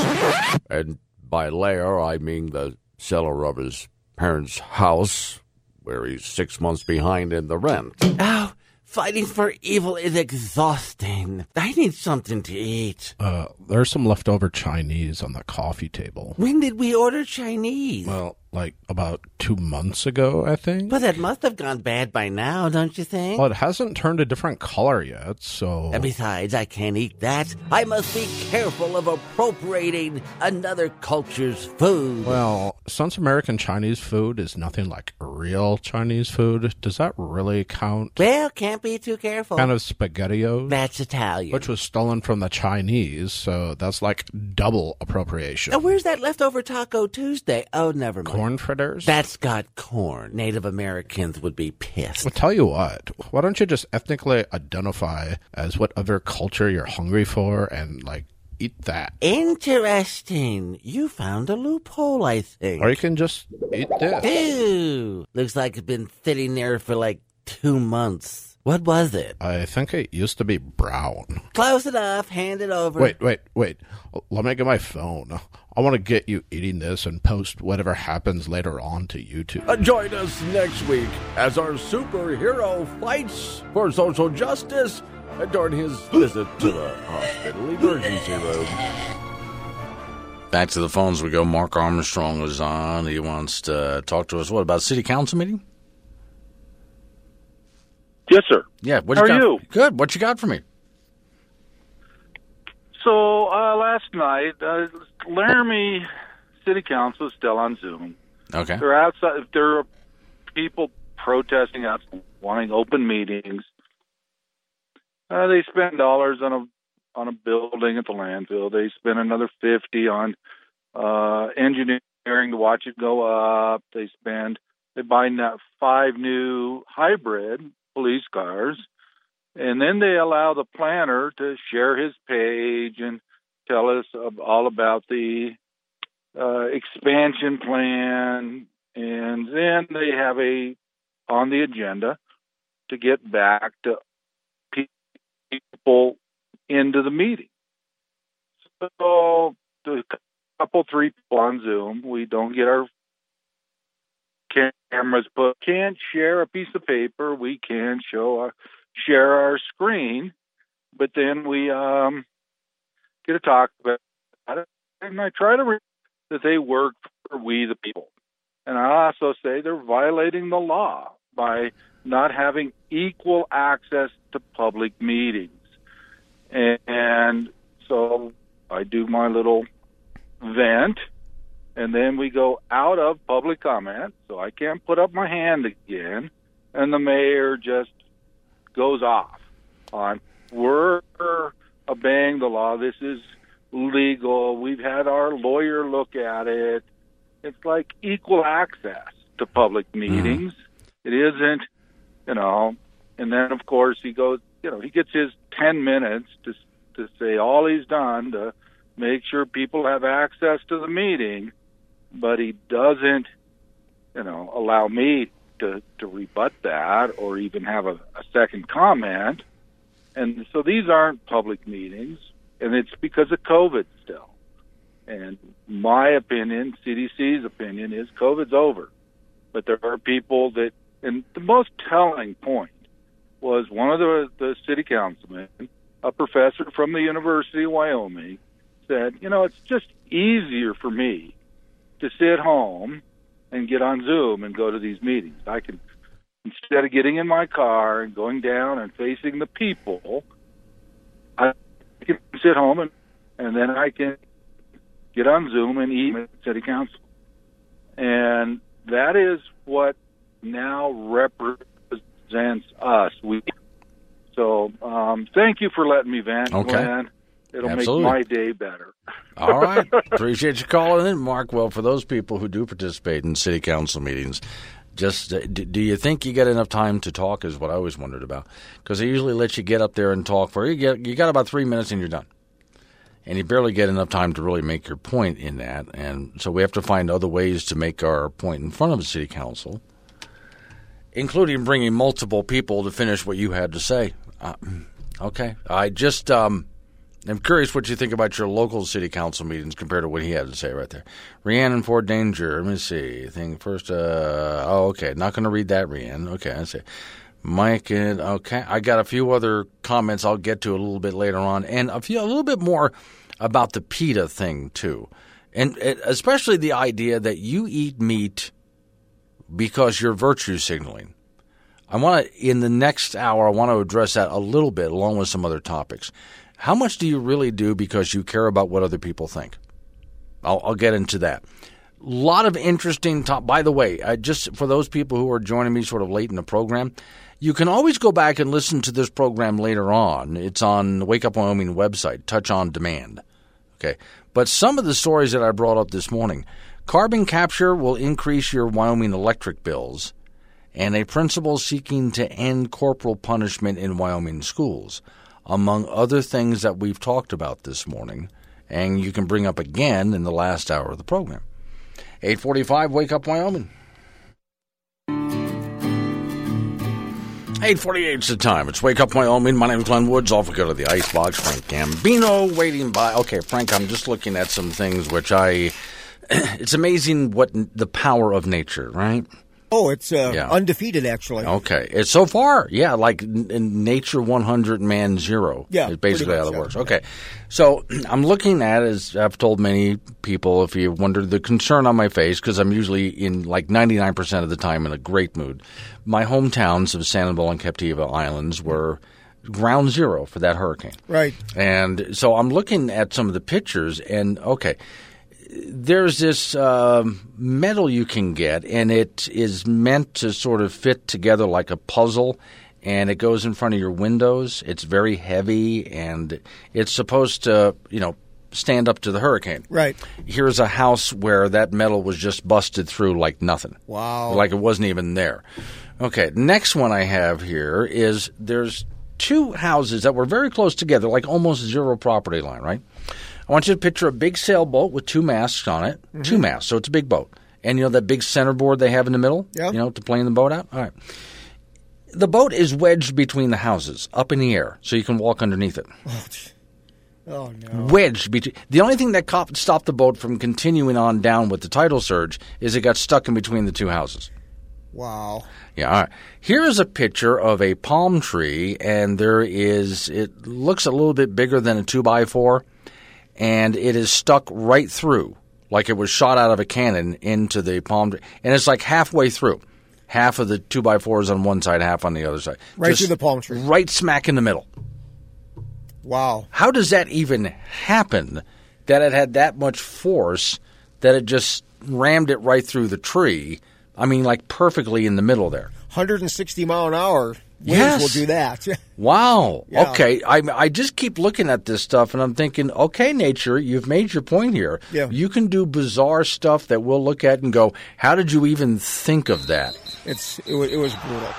And by lair, I mean the cellar of his parents' house where he's six months behind in the rent. Oh, fighting for evil is exhausting. I need something to eat. Uh, there's some leftover Chinese on the coffee table. When did we order Chinese? Well, like about two months ago, I think. But it must have gone bad by now, don't you think? Well, it hasn't turned a different color yet, so. And besides, I can't eat that. I must be careful of appropriating another culture's food. Well, since American Chinese food is nothing like real Chinese food, does that really count? Well, can't be too careful. Kind of spaghettios? That's Italian. Which was stolen from the Chinese, so that's like double appropriation. Now, where's that leftover Taco Tuesday? Oh, never mind. Corn fritters? That's got corn. Native Americans would be pissed. Well, tell you what, why don't you just ethnically identify as what other culture you're hungry for and, like, eat that? Interesting. You found a loophole, I think. Or you can just eat this. Ew. Looks like it's been sitting there for like two months. What was it? I think it used to be brown. Close enough. Hand it over. Wait, wait, wait. Let me get my phone. I want to get you eating this and post whatever happens later on to YouTube. Uh, join us next week as our superhero fights for social justice during his visit to the hospital emergency room. Back to the phones we go. Mark Armstrong is on. He wants to talk to us. What about city council meeting? Yes, sir. Yeah. What How you are got? you? Good. What you got for me? So uh, last night, uh, Laramie City Council is still on Zoom. Okay. They're outside. There are people protesting out, wanting open meetings. Uh, they spend dollars on a on a building at the landfill. They spend another fifty on uh, engineering to watch it go up. They spend they buy five new hybrid police cars, and then they allow the planner to share his page and tell us all about the uh, expansion plan, and then they have a on the agenda to get back to people into the meeting. So the couple three people on Zoom, we don't get our cameras put. Can't share a piece of paper. We can show our, share our screen, but then we um get to talk about it, and I try to re- that they work for we the people. And I also say they're violating the law by not having equal access to public meetings. And, and so I do my little vent, and then we go out of public comment, so I can't put up my hand again, and the mayor just goes off on we're obeying the law. This is legal. We've had our lawyer look at it. It's like equal access to public mm-hmm. meetings. It isn't, you know, and then of course he goes, you know, he gets his ten minutes to to say all he's done to make sure people have access to the meeting, but he doesn't, you know, allow me to to rebut that or even have a, a second comment. And so these aren't public meetings, and it's because of COVID still. And my opinion, CDC's opinion, is COVID's over. But there are people that, and the most telling point was one of the, the city councilmen, a professor from the University of Wyoming, said, you know, it's just easier for me to sit home and get on Zoom and go to these meetings. I can, instead of getting in my car and going down and facing the people, I can sit home and, and then I can get on Zoom and eat at city council. And that is what now represents us. We so um, thank you for letting me vent, Okay. Glenn. It'll Absolutely. make my day better. All right. Appreciate you calling in, Mark. Well, for those people who do participate in city council meetings, just uh, do, do you think you get enough time to talk? Is what I always wondered about. Because they usually let you get up there and talk for you get you got about three minutes and you're done, and you barely get enough time to really make your point in that. And so we have to find other ways to make our point in front of the city council, including bringing multiple people to finish what you had to say. Uh, okay, I just. Um, I'm curious what you think about your local city council meetings compared to what he had to say right there. Rhiannon Ford Danger. Let me see. Thing first. Uh, oh, okay. Not going to read that, Rhiannon. Okay, I see. Mike and okay. I got a few other comments I'll get to a little bit later on, and a few a little bit more about the PETA thing too, and especially the idea that you eat meat because you're virtue signaling. I want to in the next hour. I want to address that a little bit, along with some other topics. How much do you really do because you care about what other people think? I'll, I'll get into that. A lot of interesting top. By the way, uh, just for those people who are joining me sort of late in the program, you can always go back and listen to this program later on. It's on the Wake Up Wyoming website, Touch on Demand. Okay, but some of the stories that I brought up this morning, carbon capture will increase your Wyoming electric bills, and a principal seeking to end corporal punishment in Wyoming schools among other things that we've talked about this morning, and you can bring up again in the last hour of the program. 845 Wake Up Wyoming. 848 is the time. It's Wake Up Wyoming. My name is Glenn Woods. Off we go to the Icebox. Frank Gambino waiting by. Okay, Frank, I'm just looking at some things which I. It's amazing what the power of nature, right? Oh, it's uh, Yeah. undefeated, actually. Okay, it's so far, yeah, like n- nature 100, man zero. Yeah, is basically how much, that yeah. works. Okay, so I'm looking at as I've told many people, if you wondered the concern on my face, because I'm usually in like 99% of the time in a great mood. My hometowns of Sanibel and Captiva Islands were ground zero for that hurricane. Right. And so I'm looking at some of the pictures, and okay, there's this um metal you can get, and it is meant to sort of fit together like a puzzle. And it goes in front of your windows. It's very heavy, and it's supposed to, you know, stand up to the hurricane. Right. Here's a house where that metal was just busted through like nothing. Wow. Like it wasn't even there. Okay, next one I have here is there's two houses that were very close together, like almost zero property line, right? I want you to picture a big sailboat with two masts on it, mm-hmm. two masts, so it's a big boat. And you know that big centerboard they have in the middle? Yep. You know, to plane the boat out? All right. The boat is wedged between the houses, up in the air, so you can walk underneath it oh, oh, no. wedged between. The only thing that cop- stopped the boat from continuing on down with the tidal surge is it got stuck in between the two houses. Wow. Yeah. All right. Here is a picture of a palm tree, and there is. It looks a little bit bigger than a two by four, and it is stuck right through, like it was shot out of a cannon into the palm tree, and it's like halfway through. Half of the two by four is on one side, half on the other side. Right Just through the palm tree. Right smack in the middle. Wow. How does that even happen? That it had that much force that it just rammed it right through the tree. I mean, like perfectly in the middle there. 160 mile an hour winds Yes. will do that. Wow. Yeah. Okay. I I just keep looking at this stuff and I'm thinking, okay, nature, you've made your point here. Yeah. You can do bizarre stuff that we'll look at and go, how did you even think of that? it's it it was brutal.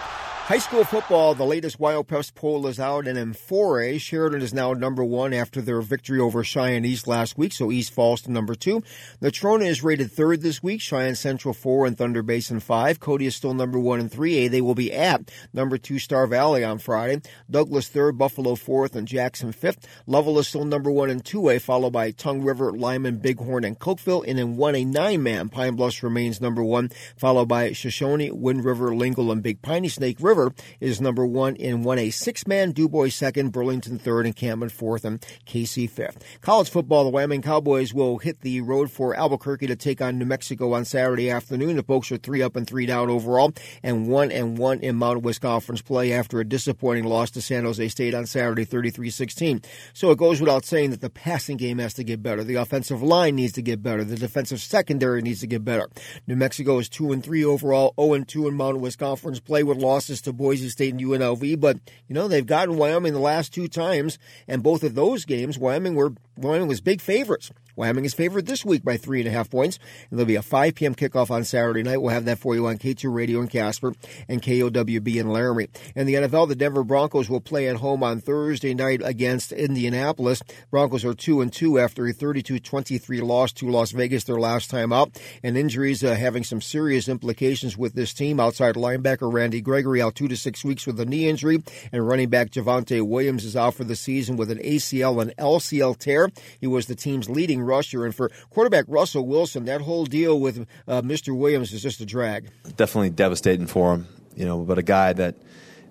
High school football, the latest WyoPreps poll is out, and in 4A, Sheridan is now number one after their victory over Cheyenne East last week, so East falls to number two. Natrona is rated third this week, Cheyenne Central four, and Thunder Basin five. Cody is still number one in 3A. They will be at number two Star Valley on Friday. Douglas third, Buffalo fourth, and Jackson fifth. Lovell is still number one in 2A, followed by Tongue River, Lyman, Bighorn, and Cokeville. And in 1A, nine man, Pine Bluffs remains number one, followed by Shoshone, Wind River, Lingle, and Big Piney Snake River is number one in 1A. Six man, DuBois second, Burlington third, and Campbell fourth, and Kaycee fifth. College football, the Wyoming Cowboys will hit the road for Albuquerque to take on New Mexico on Saturday afternoon. The Pokes are three up and three down overall, and one and one in Mountain West Conference play after a disappointing loss to San Jose State on Saturday, 33-16. So it goes without saying that the passing game has to get better. The offensive line needs to get better. The defensive secondary needs to get better. New Mexico is two and three overall, 0 and two in Mountain West Conference play with losses to Boise State and UNLV, but you know they've gotten Wyoming the last two times, and both of those games, Wyoming were Wyoming was big favorites. Wyoming is favored this week by three and a half points. And there'll be a 5 p.m. kickoff on Saturday night. We'll have that for you on K2 Radio in Casper and KOWB in Laramie. In the NFL, the Denver Broncos will play at home on Thursday night against Indianapolis. Broncos are 2 and 2 after a 32-23 loss to Las Vegas their last time out. And injuries uh, having some serious implications with this team. Outside linebacker Randy Gregory out two to six weeks with a knee injury. And running back Javonte Williams is out for the season with an ACL and LCL tear. He was the team's leading rusher. And for quarterback Russell Wilson, that whole deal with uh, Mr. Williams is just a drag. Definitely devastating for him, you know, but a guy that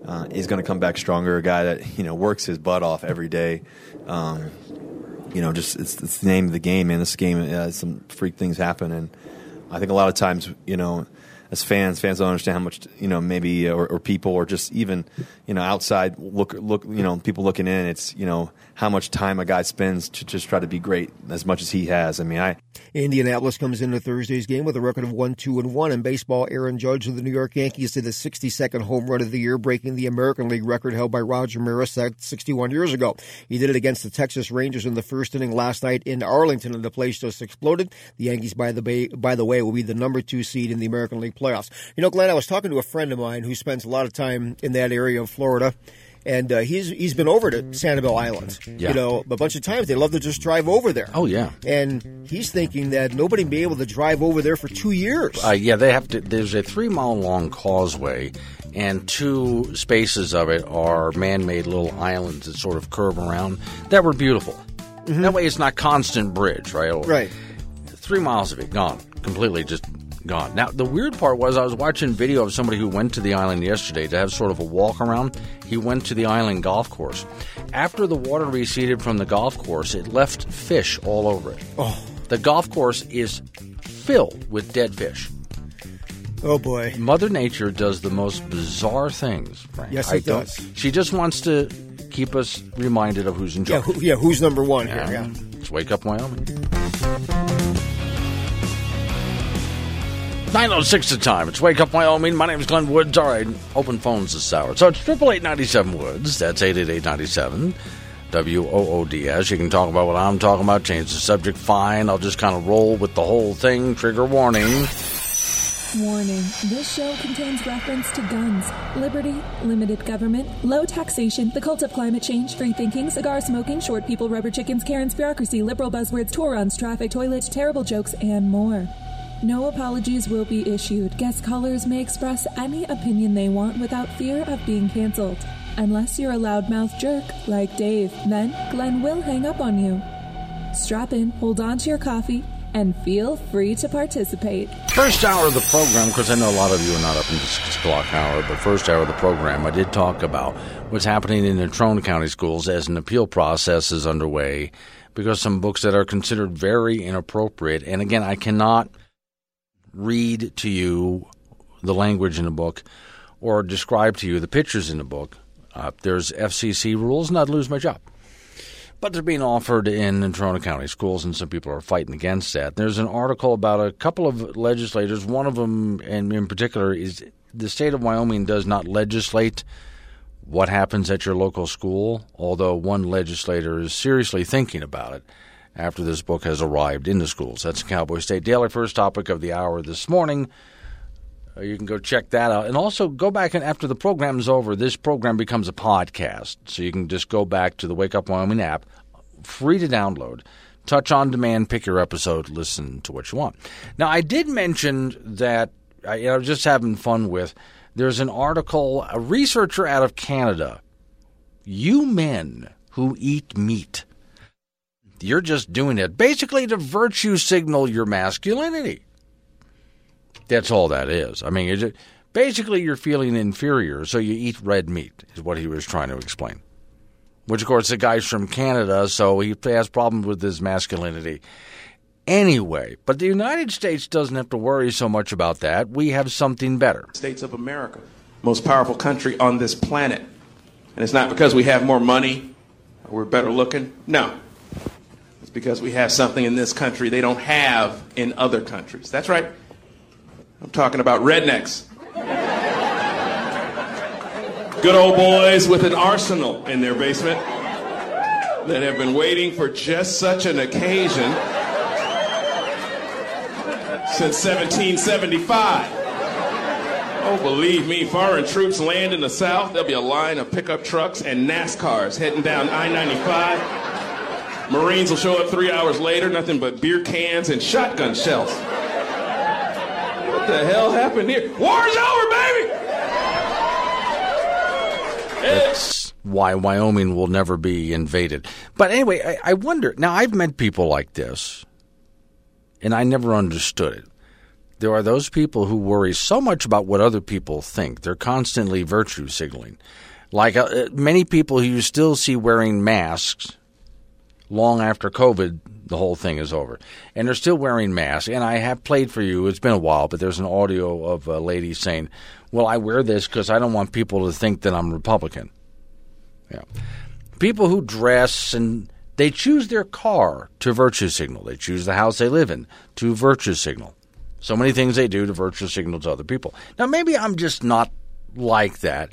uh, is going to come back stronger, a guy that, you know, works his butt off every day. Um, you know, just it's, it's, the name of the game, man. This game, uh, some freak things happen. And I think a lot of times, you know, as fans, fans don't understand how much you know maybe or, or, people or just even you know outside look look you know people looking in. It's you know how much time a guy spends to just try to be great as much as he has. I mean, I Indianapolis comes into Thursday's game with a record of one, two, and one in baseball. Aaron Judge of the New York Yankees did his 62nd home run of the year, breaking the American League record held by Roger Maris 61 years ago. He did it against the Texas Rangers in the first inning last night in Arlington, and the place just exploded. The Yankees, by the bay, by the way, will be the number two seed in the American League playoffs. You know, Glenn, I was talking to a friend of mine who spends a lot of time in that area of Florida and uh, he's he's been over to Sanibel Island. Yeah. You know, a bunch of times they love to just drive over there. Oh yeah, and he's thinking that nobody be able to drive over there for two years. Uh, yeah, they have to. There's a three mile long causeway, and two spaces of it are man made little islands that sort of curve around that were beautiful. Mm-hmm. That way, it's not constant bridge, right? Right. Three miles of it gone completely, just gone. Now, the weird part was I was watching video of somebody who went to the island yesterday to have sort of a walk around. He went to the island golf course. After the water receded from the golf course, it left fish all over it. Oh. The golf course is filled with dead fish. Oh boy. Mother Nature does the most bizarre things. Frank. Yes, it does. She just wants to keep us reminded of who's in charge. Yeah, who, yeah who's number one here? Yeah. Let's wake up, Wyoming. 906 the time. It's Wake Up Wyoming. My name is Glenn Woods. All right, open phones this hour. So it's 888 Woods. That's 888 W-O-O-D-S. You can talk about what I'm talking about, change the subject, fine. I'll just kind of roll with the whole thing. Trigger warning. Warning. This show contains reference to guns, liberty, limited government, low taxation, the cult of climate change, free thinking, cigar smoking, short people, rubber chickens, Karen's bureaucracy, liberal buzzwords, Torons, traffic, toilets, terrible jokes, and more. No apologies will be issued. Guest callers may express any opinion they want without fear of being canceled. Unless you're a loudmouth jerk like Dave, then Glenn will hang up on you. Strap in, hold on to your coffee, and feel free to participate. First hour of the program, because I know a lot of you are not up in the 6 o'clock hour, but first hour of the program, I did talk about what's happening in the Natrona County schools as an appeal process is underway because some books that are considered very inappropriate, and again, I cannot read to you the language in the book or describe to you the pictures in the book. Uh, there's FCC rules, and I'd lose my job. But they're being offered in Natrona County schools, and some people are fighting against that. There's an article about a couple of legislators. One of them, and in particular, is the state of Wyoming does not legislate what happens at your local school, although one legislator is seriously thinking about it after this book has arrived in the schools. That's Cowboy State Daily. First topic of the hour this morning. Uh, you can go check that out. And also go back and after the program is over, this program becomes a podcast. So you can just go back to the Wake Up Wyoming app, free to download. Touch on demand, pick your episode, listen to what you want. Now, I did mention that I, I was just having fun with. There's an article, a researcher out of Canada. You men who eat meat, you're just doing it basically to virtue signal your masculinity. That's all that is. I mean, it, basically, you're feeling inferior, so you eat red meat, is what he was trying to explain. Which, of course, the guy's from Canada, so he has problems with his masculinity anyway. But the United States doesn't have to worry so much about that. We have something better. States of America, most powerful country on this planet. And it's not because we have more money or we're better looking. No. It's because we have something in this country they don't have in other countries. That's right. I'm talking about rednecks. Good old boys with an arsenal in their basement that have been waiting for just such an occasion since 1775. Oh, believe me, foreign troops land in the South, there'll be a line of pickup trucks and NASCARs heading down I 95. Marines will show up three hours later, nothing but beer cans and shotgun shells. What the hell happened here? War's over, baby! That's why Wyoming will never be invaded. But anyway, I, I wonder. Now, I've met people like this, and I never understood it. There are those people who worry so much about what other people think. They're constantly virtue signaling. Like uh, many people who you still see wearing masks long after COVID, the whole thing is over. And they're still wearing masks. And I have played for you, it's been a while, but there's an audio of a lady saying, Well, I wear this because I don't want people to think that I'm Republican. Yeah. People who dress and they choose their car to virtue signal, they choose the house they live in to virtue signal. So many things they do to virtue signal to other people. Now, maybe I'm just not like that.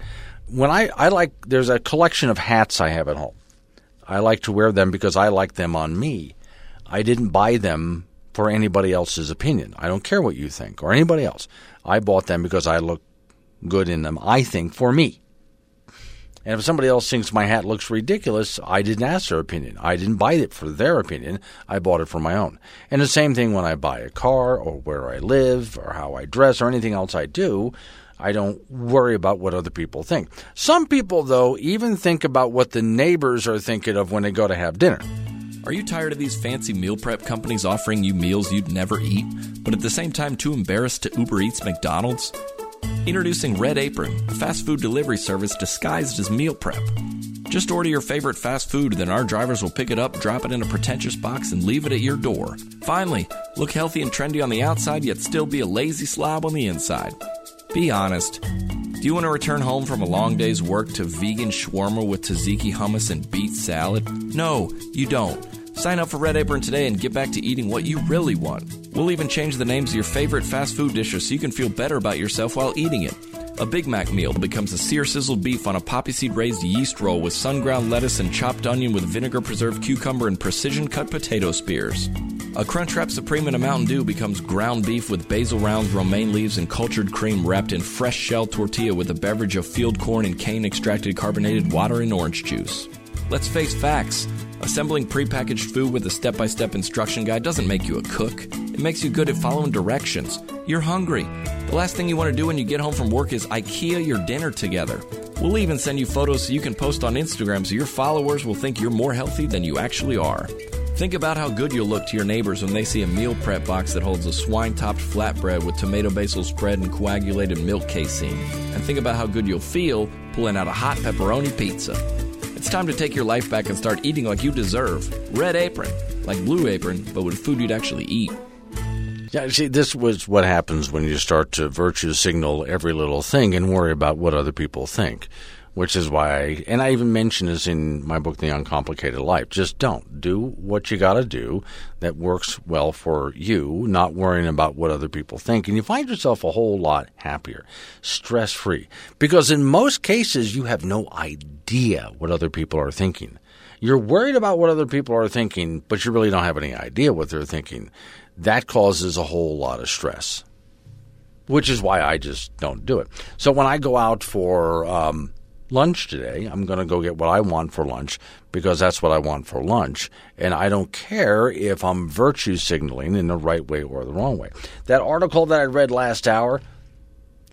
When I, I like, there's a collection of hats I have at home. I like to wear them because I like them on me. I didn't buy them for anybody else's opinion. I don't care what you think or anybody else. I bought them because I look good in them, I think, for me. And if somebody else thinks my hat looks ridiculous, I didn't ask their opinion. I didn't buy it for their opinion. I bought it for my own. And the same thing when I buy a car or where I live or how I dress or anything else I do. I don't worry about what other people think. Some people, though, even think about what the neighbors are thinking of when they go to have dinner. Are you tired of these fancy meal prep companies offering you meals you'd never eat, but at the same time too embarrassed to Uber Eats McDonald's? Introducing Red Apron, a fast food delivery service disguised as meal prep. Just order your favorite fast food, then our drivers will pick it up, drop it in a pretentious box, and leave it at your door. Finally, look healthy and trendy on the outside, yet still be a lazy slob on the inside. Be honest. Do you want to return home from a long day's work to vegan shawarma with tzatziki hummus and beet salad? No, you don't. Sign up for Red Apron today and get back to eating what you really want. We'll even change the names of your favorite fast food dishes so you can feel better about yourself while eating it. A Big Mac meal becomes a sear sizzled beef on a poppy seed raised yeast roll with sun ground lettuce and chopped onion with vinegar preserved cucumber and precision cut potato spears. A Crunchwrap Supreme in a Mountain Dew becomes ground beef with basil rounds, romaine leaves, and cultured cream wrapped in fresh shell tortilla with a beverage of field corn and cane extracted carbonated water and orange juice. Let's face facts. Assembling prepackaged food with a step by step instruction guide doesn't make you a cook. It makes you good at following directions. You're hungry. The last thing you want to do when you get home from work is IKEA your dinner together. We'll even send you photos so you can post on Instagram so your followers will think you're more healthy than you actually are. Think about how good you'll look to your neighbors when they see a meal prep box that holds a swine topped flatbread with tomato basil spread and coagulated milk casein. And think about how good you'll feel pulling out a hot pepperoni pizza. It's time to take your life back and start eating like you deserve. Red Apron, like Blue Apron, but with food you'd actually eat. Yeah, see, this was what happens when you start to virtue signal every little thing and worry about what other people think. Which is why, and I even mention this in my book, The Uncomplicated Life. Just don't do what you got to do that works well for you, not worrying about what other people think, and you find yourself a whole lot happier, stress free. Because in most cases, you have no idea what other people are thinking. You're worried about what other people are thinking, but you really don't have any idea what they're thinking. That causes a whole lot of stress. which is why I just don't do it. So when I go out for um, lunch today, I'm going to go get what I want for lunch because that's what I want for lunch. And I don't care if I'm virtue signaling in the right way or the wrong way. That article that I read last hour,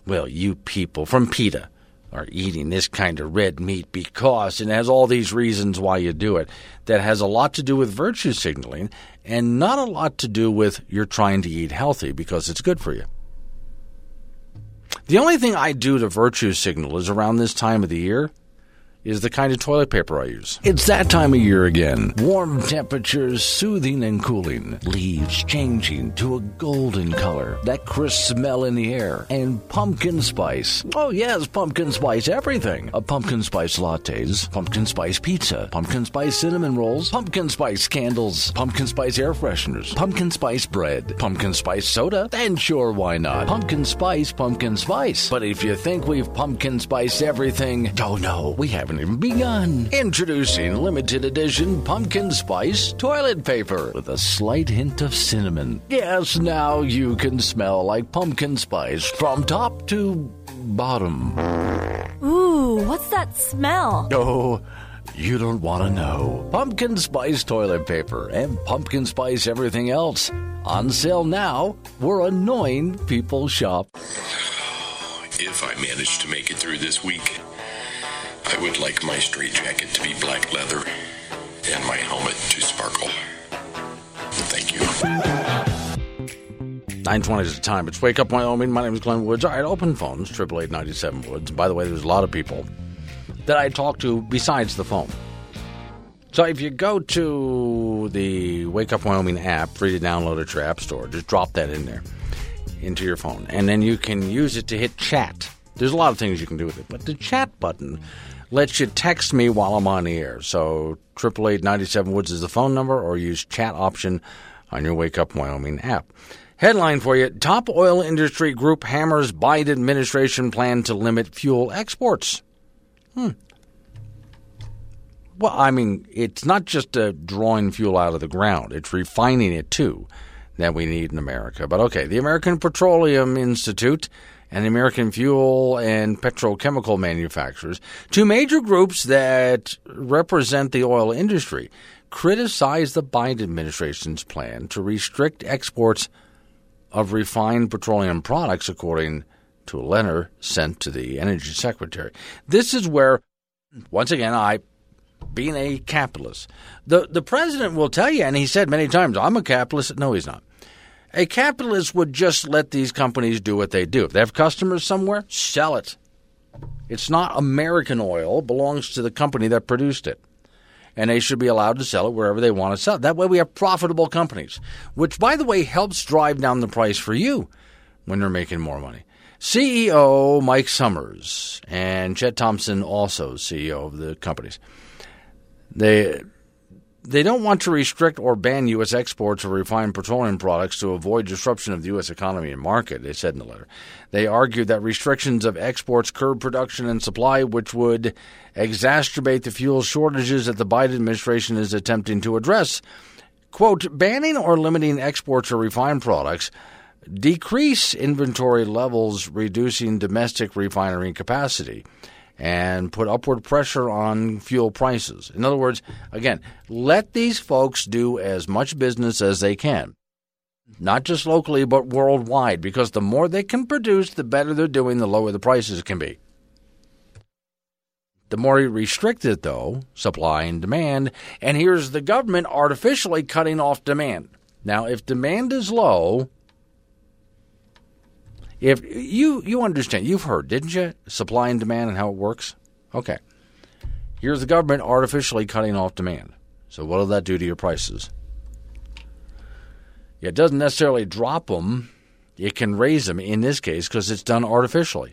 well, you people from PETA are eating this kind of red meat because it has all these reasons why you do it that has a lot to do with virtue signaling and not a lot to do with you're trying to eat healthy because it's good for you. The only thing I do to virtue signal is around this time of the year is the kind of toilet paper I use. It's that time of year again. Warm temperatures, soothing and cooling. Leaves changing to a golden color. That crisp smell in the air. And pumpkin spice. Oh, yes, pumpkin spice everything. A pumpkin spice lattes, pumpkin spice pizza, pumpkin spice cinnamon rolls, pumpkin spice candles, pumpkin spice air fresheners, pumpkin spice bread, pumpkin spice soda. Then sure, why not? Pumpkin spice, pumpkin spice. But if you think we've pumpkin spice everything, oh no, we haven't even begun. Introducing limited edition pumpkin spice toilet paper with a slight hint of cinnamon. Yes, now you can smell like pumpkin spice from top to bottom. Ooh, what's that smell? Oh, you don't want to know. Pumpkin spice toilet paper and pumpkin spice everything else. On sale now we're annoying people shop. If I manage to make it through this week, I would like my straitjacket to be black leather and my helmet to sparkle. Thank you. 920 is the time. It's Wake Up Wyoming. My name is Glenn Woods. All right, open phones, 888 Woods. By the way, there's a lot of people that I talk to besides the phone. So if you go to the Wake Up Wyoming app, free to download at your app store, just drop that in there into your phone. And then you can use it to hit chat. There's a lot of things you can do with it, but the chat button lets you text me while I'm on the air. So 888 Woods is the phone number, or use chat option on your Wake Up Wyoming app. Headline for you Top oil industry group hammers Biden administration plan to limit fuel exports. Hmm. Well, I mean, it's not just uh, drawing fuel out of the ground, it's refining it too that we need in America. But okay, the American Petroleum Institute and American Fuel and Petrochemical Manufacturers, two major groups that represent the oil industry, criticized the Biden administration's plan to restrict exports of refined petroleum products, according to a letter sent to the Energy Secretary. This is where, once again, I, being a capitalist, the, the president will tell you, and he said many times, I'm a capitalist. No, he's not. A capitalist would just let these companies do what they do. If they have customers somewhere, sell it. It's not American oil, it belongs to the company that produced it and they should be allowed to sell it wherever they want to sell it. That way we have profitable companies, which, by the way, helps drive down the price for you when they're making more money. CEO Mike Summers and Chet Thompson, also CEO of the companies, they they don't want to restrict or ban U.S. exports of refined petroleum products to avoid disruption of the U.S. economy and market, they said in the letter. They argued that restrictions of exports curb production and supply, which would exacerbate the fuel shortages that the Biden administration is attempting to address. Quote, banning or limiting exports of refined products decrease inventory levels, reducing domestic refinery capacity and put upward pressure on fuel prices. In other words, again, let these folks do as much business as they can. Not just locally, but worldwide, because the more they can produce, the better they're doing, the lower the prices can be. The more you restrict it, though, supply and demand, and here's the government artificially cutting off demand. Now, if demand is low, if you you understand, you've heard, didn't you? Supply and demand and how it works. Okay. Here's the government artificially cutting off demand. So what will that do to your prices? It doesn't necessarily drop them. It can raise them in this case because it's done artificially.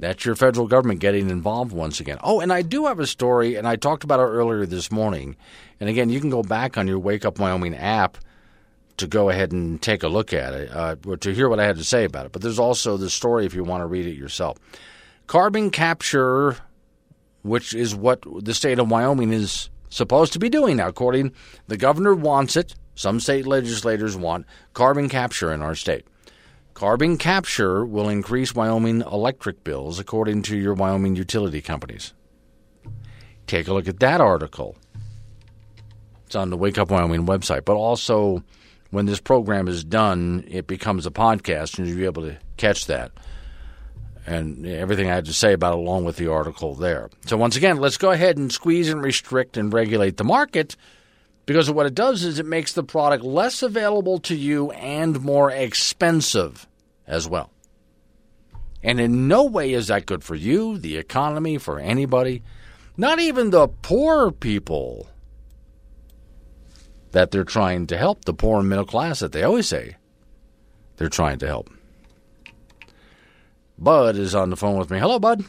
That's your federal government getting involved once again. Oh, and I do have a story, and I talked about it earlier this morning. And again, you can go back on your Wake Up Wyoming app to go ahead and take a look at it, uh, to hear what I had to say about it. But there's also the story if you want to read it yourself. Carbon capture, which is what the state of Wyoming is supposed to be doing now, according the governor wants it. Some state legislators want carbon capture in our state. Carbon capture will increase Wyoming electric bills, according to your Wyoming utility companies. Take a look at that article. It's on the Wake Up Wyoming website. But also, when this program is done, it becomes a podcast, and you'll be able to catch that and everything I had to say about it, along with the article there. So, once again, let's go ahead and squeeze and restrict and regulate the market because what it does is it makes the product less available to you and more expensive as well. And in no way is that good for you, the economy, for anybody, not even the poor people that they're trying to help, the poor and middle class that they always say they're trying to help. Bud is on the phone with me. Hello, Bud.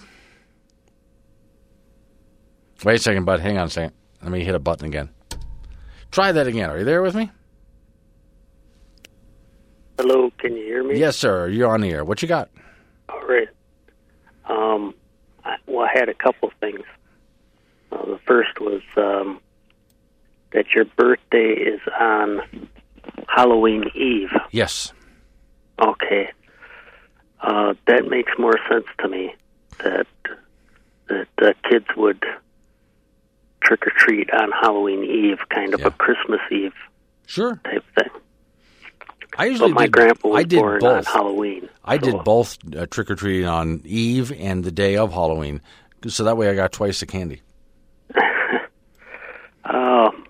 Wait a second, Bud. Hang on a second. Let me hit a button again. Try that again. Are you there with me? Hello, can you hear me? Yes, sir. You're on the air. What you got? All right. Um, I, well, I had a couple things. Uh, the first was um, that your birthday is on Halloween Eve. Yes. Okay. Uh, that makes more sense to me. That that uh, kids would trick or treat on Halloween Eve, kind of a Christmas Eve sure type thing. I usually but my did, grandpa was I did born both. on Halloween. I so- did both uh, trick or treating on Eve and the day of Halloween, so that way I got twice the candy. Uh,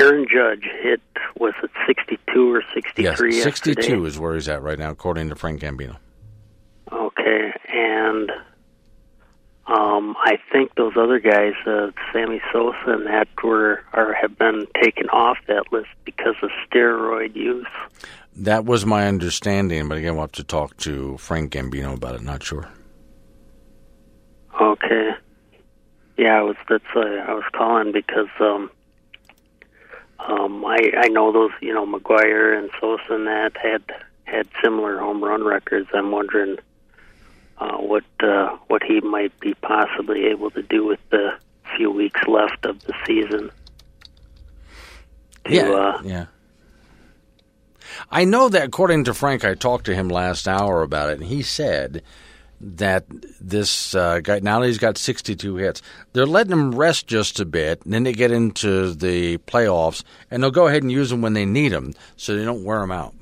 Aaron Judge hit was it sixty two or 63? Yes, three? sixty-two is where he's at right now, according to Frank Gambino. Okay, and um, I think those other guys, uh, Sammy Sosa and that, were or have been taken off that list because of steroid use. That was my understanding, but again, we'll have to talk to Frank Gambino about it. Not sure. Okay. Yeah, I was. That's. Uh, I was calling because um, um, I I know those. You know, McGwire and Sosa and that had had similar home run records. I'm wondering uh, what uh, what he might be possibly able to do with the few weeks left of the season. To, yeah, uh, yeah. I know that according to Frank, I talked to him last hour about it, and he said that this uh, guy now that he's got 62 hits, they're letting him rest just a bit, and then they get into the playoffs, and they'll go ahead and use him when they need him, so they don't wear him out.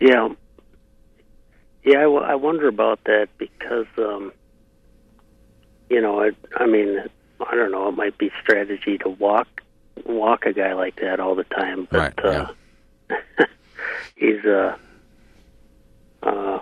Yeah, yeah. I, w- I wonder about that because, um, you know, I, I mean, I don't know. It might be strategy to walk walk a guy like that all the time, but Right, uh, he's uh, uh,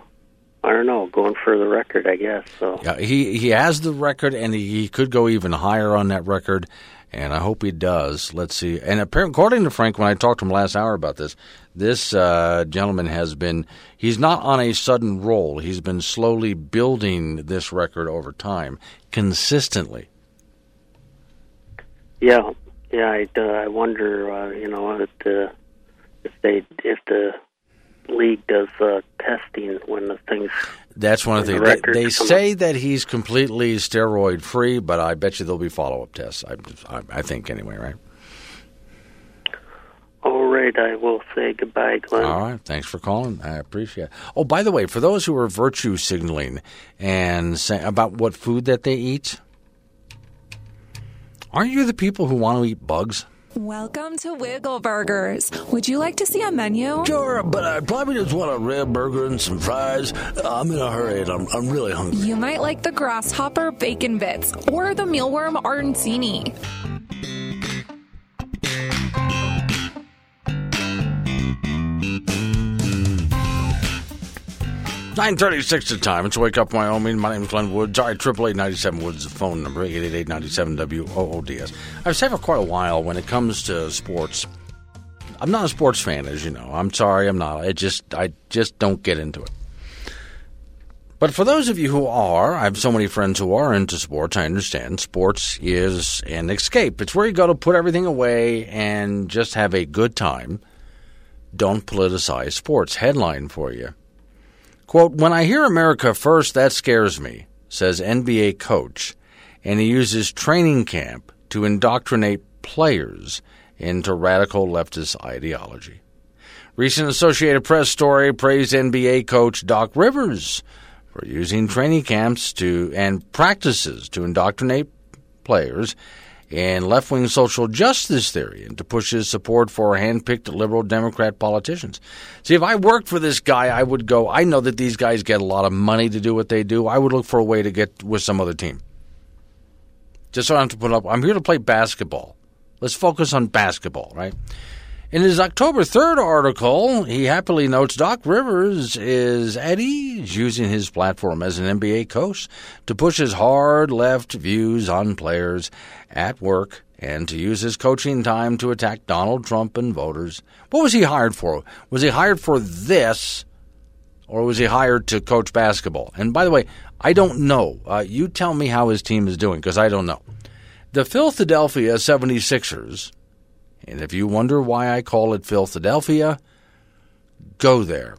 I don't know, going for the record, I guess. So Yeah, he he has the record, and he, he could go even higher on that record, and I hope he does. Let's see. And apparently, according to Frank, when I talked to him last hour about this, this uh, gentleman has been he's not on a sudden roll. He's been slowly building this record over time, consistently. yeah, yeah. I uh, I wonder, uh, you know, if the if they if the league does uh, testing when the things That's one of the things. the They, they say that he's completely steroid free, but I bet you there'll be follow up tests. I, I, I think anyway, right? All right, I will say goodbye, Glenn. All right. Thanks for calling. I appreciate it. Oh, by the way, for those who are virtue signaling and saying about what food that they eat, aren't you the people who want to eat bugs? Welcome to Wiggle Burgers. Would you like to see a menu? Sure, but I probably just want a rib burger and some fries. Uh, I'm in a hurry and I'm, I'm really hungry. You might like the grasshopper bacon bits or the mealworm arancini. Nine thirty-six the time. It's Wake Up Wyoming. My name is Glenn Woods. All right, triple eight ninety seven Woods. The phone number eight eight eight ninety seven W O O D S. I've said for quite a while when it comes to sports. I'm not a sports fan, as you know. I'm sorry, I'm not. I just I just don't get into it. But for those of you who are, I have so many friends who are into sports. I understand sports is an escape. It's where you go to put everything away and just have a good time. Don't politicize sports. Headline for you. Quote, when I hear America first, that scares me, says NBA coach, and he uses training camp to indoctrinate players into radical leftist ideology. Recent Associated Press story praised NBA coach Doc Rivers for using training camps to and practices to indoctrinate players in left wing social justice theory and to push his support for hand-picked liberal Democrat politicians. See, if I worked for this guy, I would go, I know that these guys get a lot of money to do what they do. I would look for a way to get with some other team. Just so I don't have to put up, I'm here to play basketball. Let's focus on basketball, right? In his October 3rd article, he happily notes Doc Rivers is at ease using his platform as an NBA coach to push his hard left views on players at work and to use his coaching time to attack Donald Trump and voters. What was he hired for? Was he hired for this or was he hired to coach basketball? And by the way, I don't know. Uh, you tell me how his team is doing because I don't know. The Philadelphia 76ers and if you wonder why I call it Philadelphia, go there.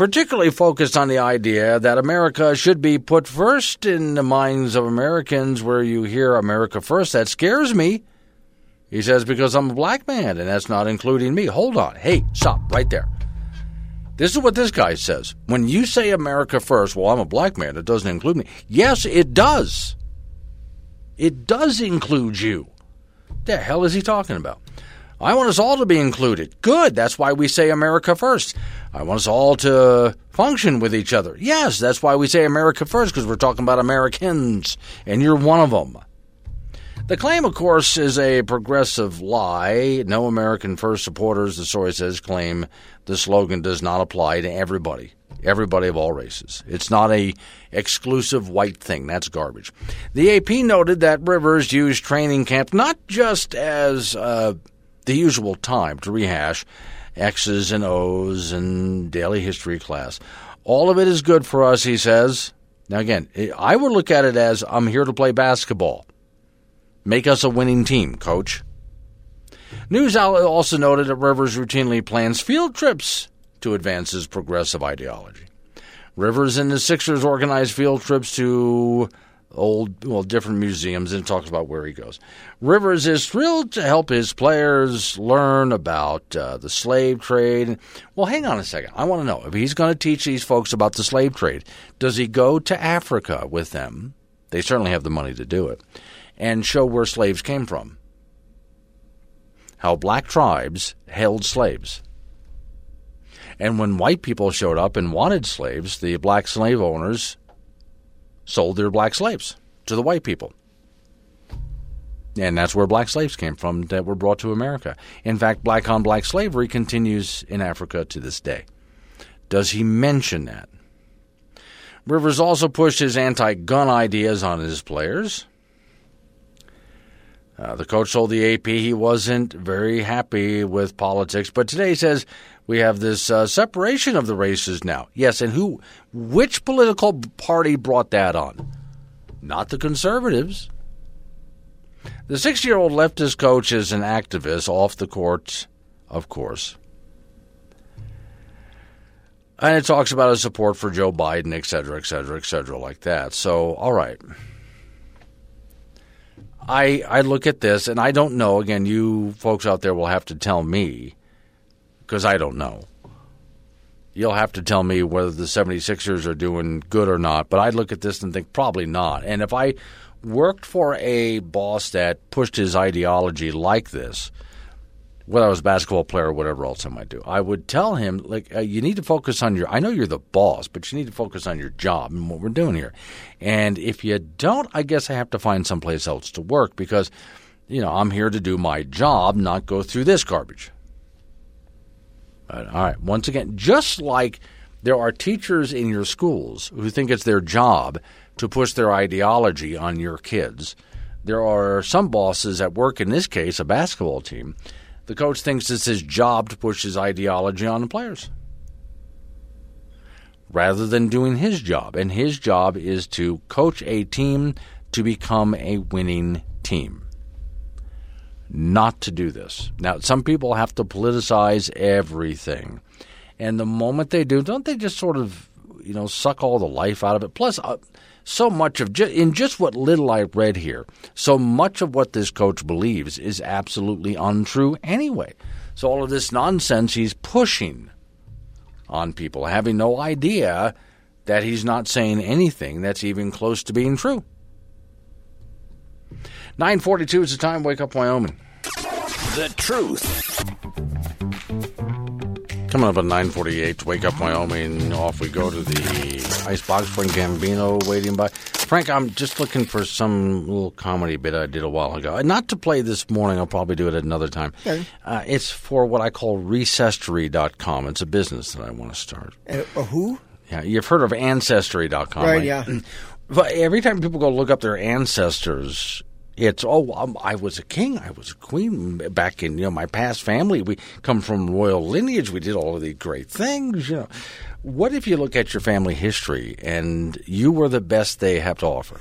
Particularly focused on the idea that America should be put first in the minds of Americans, where you hear America first. That scares me. He says, because I'm a black man, and that's not including me. Hold on. Hey, stop right there. This is what this guy says. When you say America first, well, I'm a black man, it doesn't include me. Yes, it does. It does include you. The hell is he talking about? I want us all to be included. Good. That's why we say America first. I want us all to function with each other. Yes, that's why we say America first, because we're talking about Americans, and you're one of them. The claim, of course, is a progressive lie. No American First supporters, the story says, claim the slogan does not apply to everybody, everybody of all races. It's not a exclusive white thing. That's garbage. The AP noted that Rivers used training camp not just as uh, the usual time to rehash X's and O's and daily history class. All of it is good for us, he says. Now, again, I would look at it as I'm here to play basketball. Make us a winning team, coach. News outlet also noted that Rivers routinely plans field trips to advance his progressive ideology. Rivers and the Sixers organize field trips to old, well, different museums and talks about where he goes. Rivers is thrilled to help his players learn about uh, the slave trade. Well, hang on a second. I want to know if he's going to teach these folks about the slave trade. Does he go to Africa with them? They certainly have the money to do it and show where slaves came from. How black tribes held slaves. And when white people showed up and wanted slaves, the black slave owners sold their black slaves to the white people. And that's where black slaves came from that were brought to America. In fact, black on black slavery continues in Africa to this day. Does he mention that? Rivers also pushed his anti gun ideas on his players. Uh, the coach told the AP he wasn't very happy with politics, but today he says we have this uh, separation of the races now. Yes, and who, which political party brought that on? Not the conservatives. The six-year-old leftist coach is an activist off the court, of course. And it talks about his support for Joe Biden, et cetera, et cetera, et cetera, like that. So, all right. I I look at this and I don't know. Again, you folks out there will have to tell me because I don't know. You'll have to tell me whether the 76ers are doing good or not, but I look at this and think probably not. And if I worked for a boss that pushed his ideology like this, whether I was a basketball player or whatever else I might do, I would tell him like uh, you need to focus on your. I know you're the boss, but you need to focus on your job and what we're doing here. And if you don't, I guess I have to find someplace else to work because, you know, I'm here to do my job, not go through this garbage. All right. Once again, just like there are teachers in your schools who think it's their job to push their ideology on your kids, there are some bosses at work. In this case, a basketball team the coach thinks it's his job to push his ideology on the players rather than doing his job. And his job is to coach a team to become a winning team. Not to do this. Now, some people have to politicize everything. And the moment they do, don't they just sort of, you know, suck all the life out of it? Plus, uh, so much of in just what little I read here, so much of what this coach believes is absolutely untrue anyway. So all of this nonsense he's pushing on people, having no idea that he's not saying anything that's even close to being true. 942 is the time. Wake up, Wyoming. The truth. Coming up at 948, Wake Up Wyoming. Off we go to the Icebox. Frank Gambino waiting by. Frank, I'm just looking for some little comedy bit I did a while ago. And Not to play this morning. I'll probably do it at another time. Okay. Uh, it's for what I call Recesstory.com. It's a business that I want to start. Uh, who? Yeah, you've heard of Ancestry.com. Right, yeah. But every time people go look up their ancestors, it's oh um, I was a king, I was a queen back in you know my past family. We come from royal lineage. We did all of these great things. You know, what if you look at your family history and you were the best they have to offer?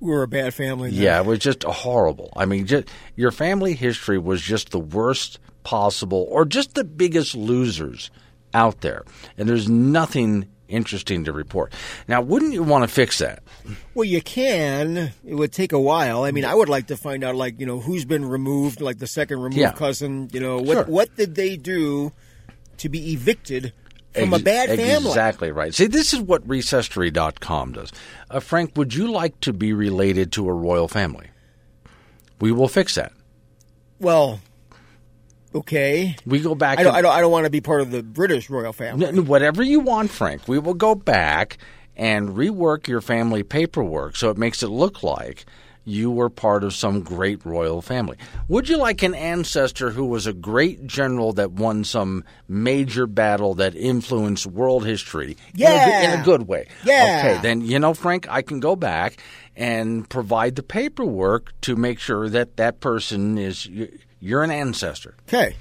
We're a bad family. then. Yeah, it was just horrible. I mean, just, your family history was just the worst possible, or just the biggest losers out there, and there's nothing interesting to report. Now, wouldn't you want to fix that? Well, you can. It would take a while. I mean, I would like to find out, like, you know, who's been removed, like the second removed Yeah. cousin. You know, what Sure. what did they do to be evicted from a bad family? Exactly right. See, this is what Recesstory.com does. Uh, Frank, would you like to be related to a royal family? We will fix that. Well, okay. We go back. I don't, and- I don't. I don't want to be part of the British royal family. N- Whatever you want, Frank. We will go back and rework your family paperwork so it makes it look like you were part of some great royal family. Would you like an ancestor who was a great general that won some major battle that influenced world history in, a, good- in a good way? Yeah. Okay, then, you know, Frank, I can go back and provide the paperwork to make sure that that person is, you're an ancestor. Okay.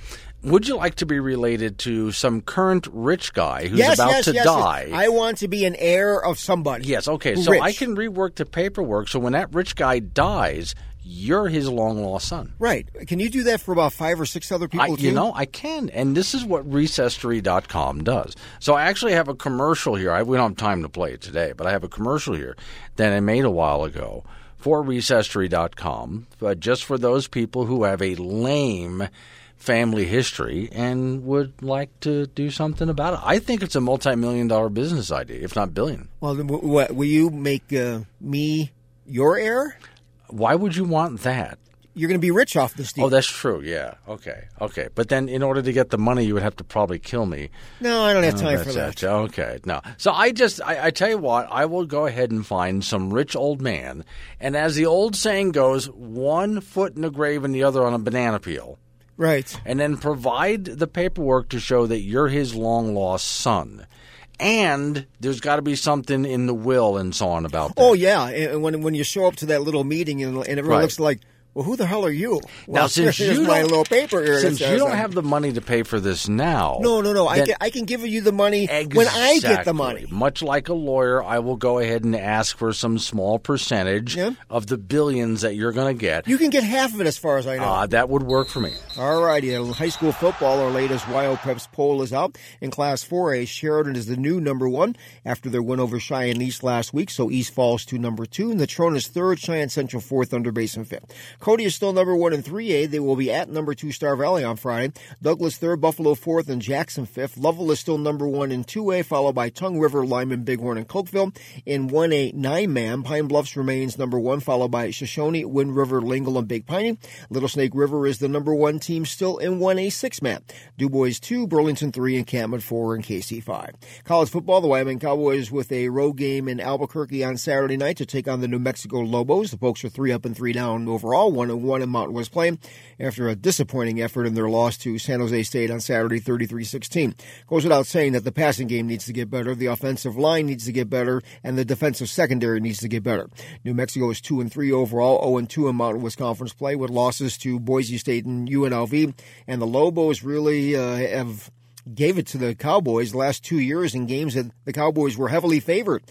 Would you like to be related to some current rich guy who's yes, about yes, to yes, die? I want to be an heir of somebody. yes, okay. So rich. I can rework the paperwork so when that rich guy dies, you're his long lost son. Right. Can you do that for about five or six other people I, you know, I can. And this is what Recesstory.com does. So I actually have a commercial here. I, we don't have time to play it today, but I have a commercial here that I made a while ago for Recesstory.com, but just for those people who have a lame family history and would like to do something about it. I think it's a multi-million dollar business idea, if not billion. Well, what will you make uh, me your heir? Why would you want that? You're going to be rich off this deal. Oh, that's true. Yeah. Okay. Okay. But then, in order to get the money, you would have to probably kill me. no, I don't have Oh, time for that. it. Okay, no. So I just, I, I tell you what, I will go ahead and find some rich old man, and as the old saying goes, one foot in the grave and the other on a banana peel, Right. and then provide the paperwork to show that you're his long lost son. And there's got to be something in the will and so on about oh, that. Oh yeah, and when when you show up to that little meeting and, and everyone Right. looks like, well, who the hell are you? now, Well, since here's you my don't- little paper here. since you don't have the money to pay for this now, No, no, no. I can, I can give you the money when I get the money. Much like a lawyer, I will go ahead and ask for some small percentage of the billions that you're going to get. You can get half of it, as far as I know. Uh, that would work for me. All righty. High school football, our latest WyoPreps poll is out. In Class 4A, Sheridan is the new number one after their win over Cheyenne East last week, so East falls to number two. And Natrona is third, Cheyenne Central fourth, Thunder Basin fifth. Cody is still number one in 3A. They will be at number two Star Valley on Friday. Douglas third, Buffalo fourth, and Jackson fifth. Lovell is still number one in 2A, followed by Tongue River, Lyman, Bighorn, and Cokeville. In 1A, nine man, Pine Bluffs remains number one, followed by Shoshone, Wind River, Lingle, and Big Piney. Little Snake River is the number one team still in 1A six man. Dubois two, Burlington three, Cameron four, and Kaycee five. College football, the Wyoming Cowboys with a road game in Albuquerque on Saturday night to take on the New Mexico Lobos. The Pokes are three up and three down overall, one and one in Mountain West Plain after a disappointing effort in their loss to San Jose State on Saturday 33-16. Goes without saying that the passing game needs to get better, the offensive line needs to get better, and the defensive secondary needs to get better. New Mexico is 2 and 3 overall, 0 and 2 in Mountain West Conference play with losses to Boise State and UNLV, and the Lobos really uh, have gave it to the Cowboys the last two years in games that the Cowboys were heavily favored.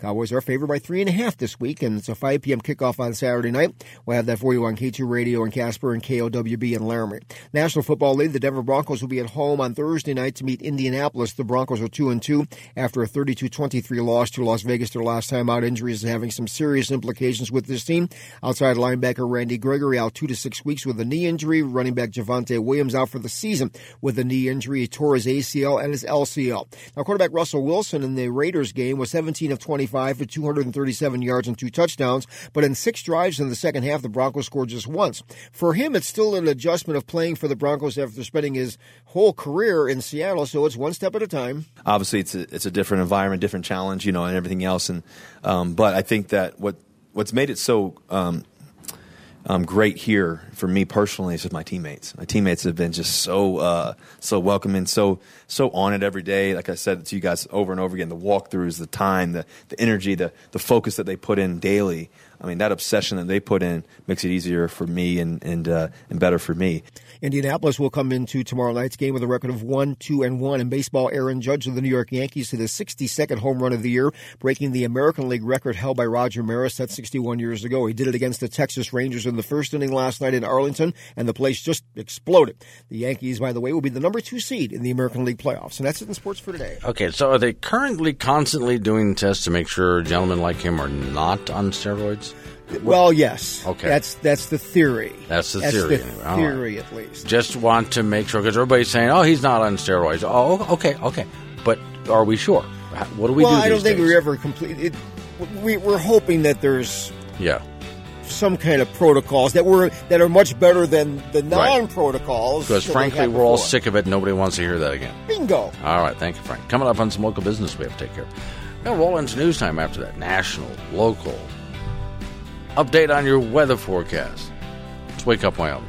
Cowboys are favored by three and a half this week, and it's a 5 p.m. kickoff on Saturday night. We'll have that for you on K2 Radio in Casper and KOWB in Laramie. National Football League, the Denver Broncos will be at home on Thursday night to meet Indianapolis. The Broncos are 2 and 2 after a 32-23 loss to Las Vegas their last time out. Injuries having some serious implications with this team. Outside linebacker Randy Gregory out two to six weeks with a knee injury. Running back Javonte Williams out for the season with a knee injury. He tore his ACL and his LCL. Now, quarterback Russell Wilson in the Raiders game was 17 of 25 for 237 yards and two touchdowns, but in six drives in the second half, the Broncos scored just once. For him, it's still an adjustment of playing for the Broncos after spending his whole career in Seattle, so it's one step at a time. Obviously, it's a, it's a different environment, different challenge, you know, and everything else. And um, but I think that what what's made it so um, um, great here for me personally is with my teammates. My teammates have been just so uh, so welcoming, so so on it every day. Like I said to you guys over and over again, the walkthroughs, the time, the the energy, the the focus that they put in daily. I mean, that obsession that they put in makes it easier for me and and uh, and better for me. Indianapolis will come into tomorrow night's game with a record of one, two, and one. In baseball, Aaron Judge of the New York Yankees hit his 62nd home run of the year, breaking the American League record held by Roger Maris. That's 61 years ago. He did it against the Texas Rangers in the first inning last night in Arlington, and the place just exploded. The Yankees, by the way, will be the number two seed in the American League playoffs. And that's it in sports for today. Okay, so are they currently constantly doing tests to make sure gentlemen like him are not on steroids? Well, yes. Okay. That's that's the theory. That's the that's theory. The anyway. Theory, right. at least. Just want to make sure because everybody's saying, "Oh, he's not on steroids." Oh, okay, okay. But are we sure? What do we well, do? I don't think days? we're ever complete. It, we, we're hoping that there's Yeah. some kind of protocols that were that are much better than the non-protocols. Because that frankly, we're all sick of it. Nobody wants to hear that again. Bingo. All right, thank you, Frank. Coming up on some local business we have to take care of. We'll roll into news time after that. National, local. Update on your weather forecast. Let's wake up, Wyoming.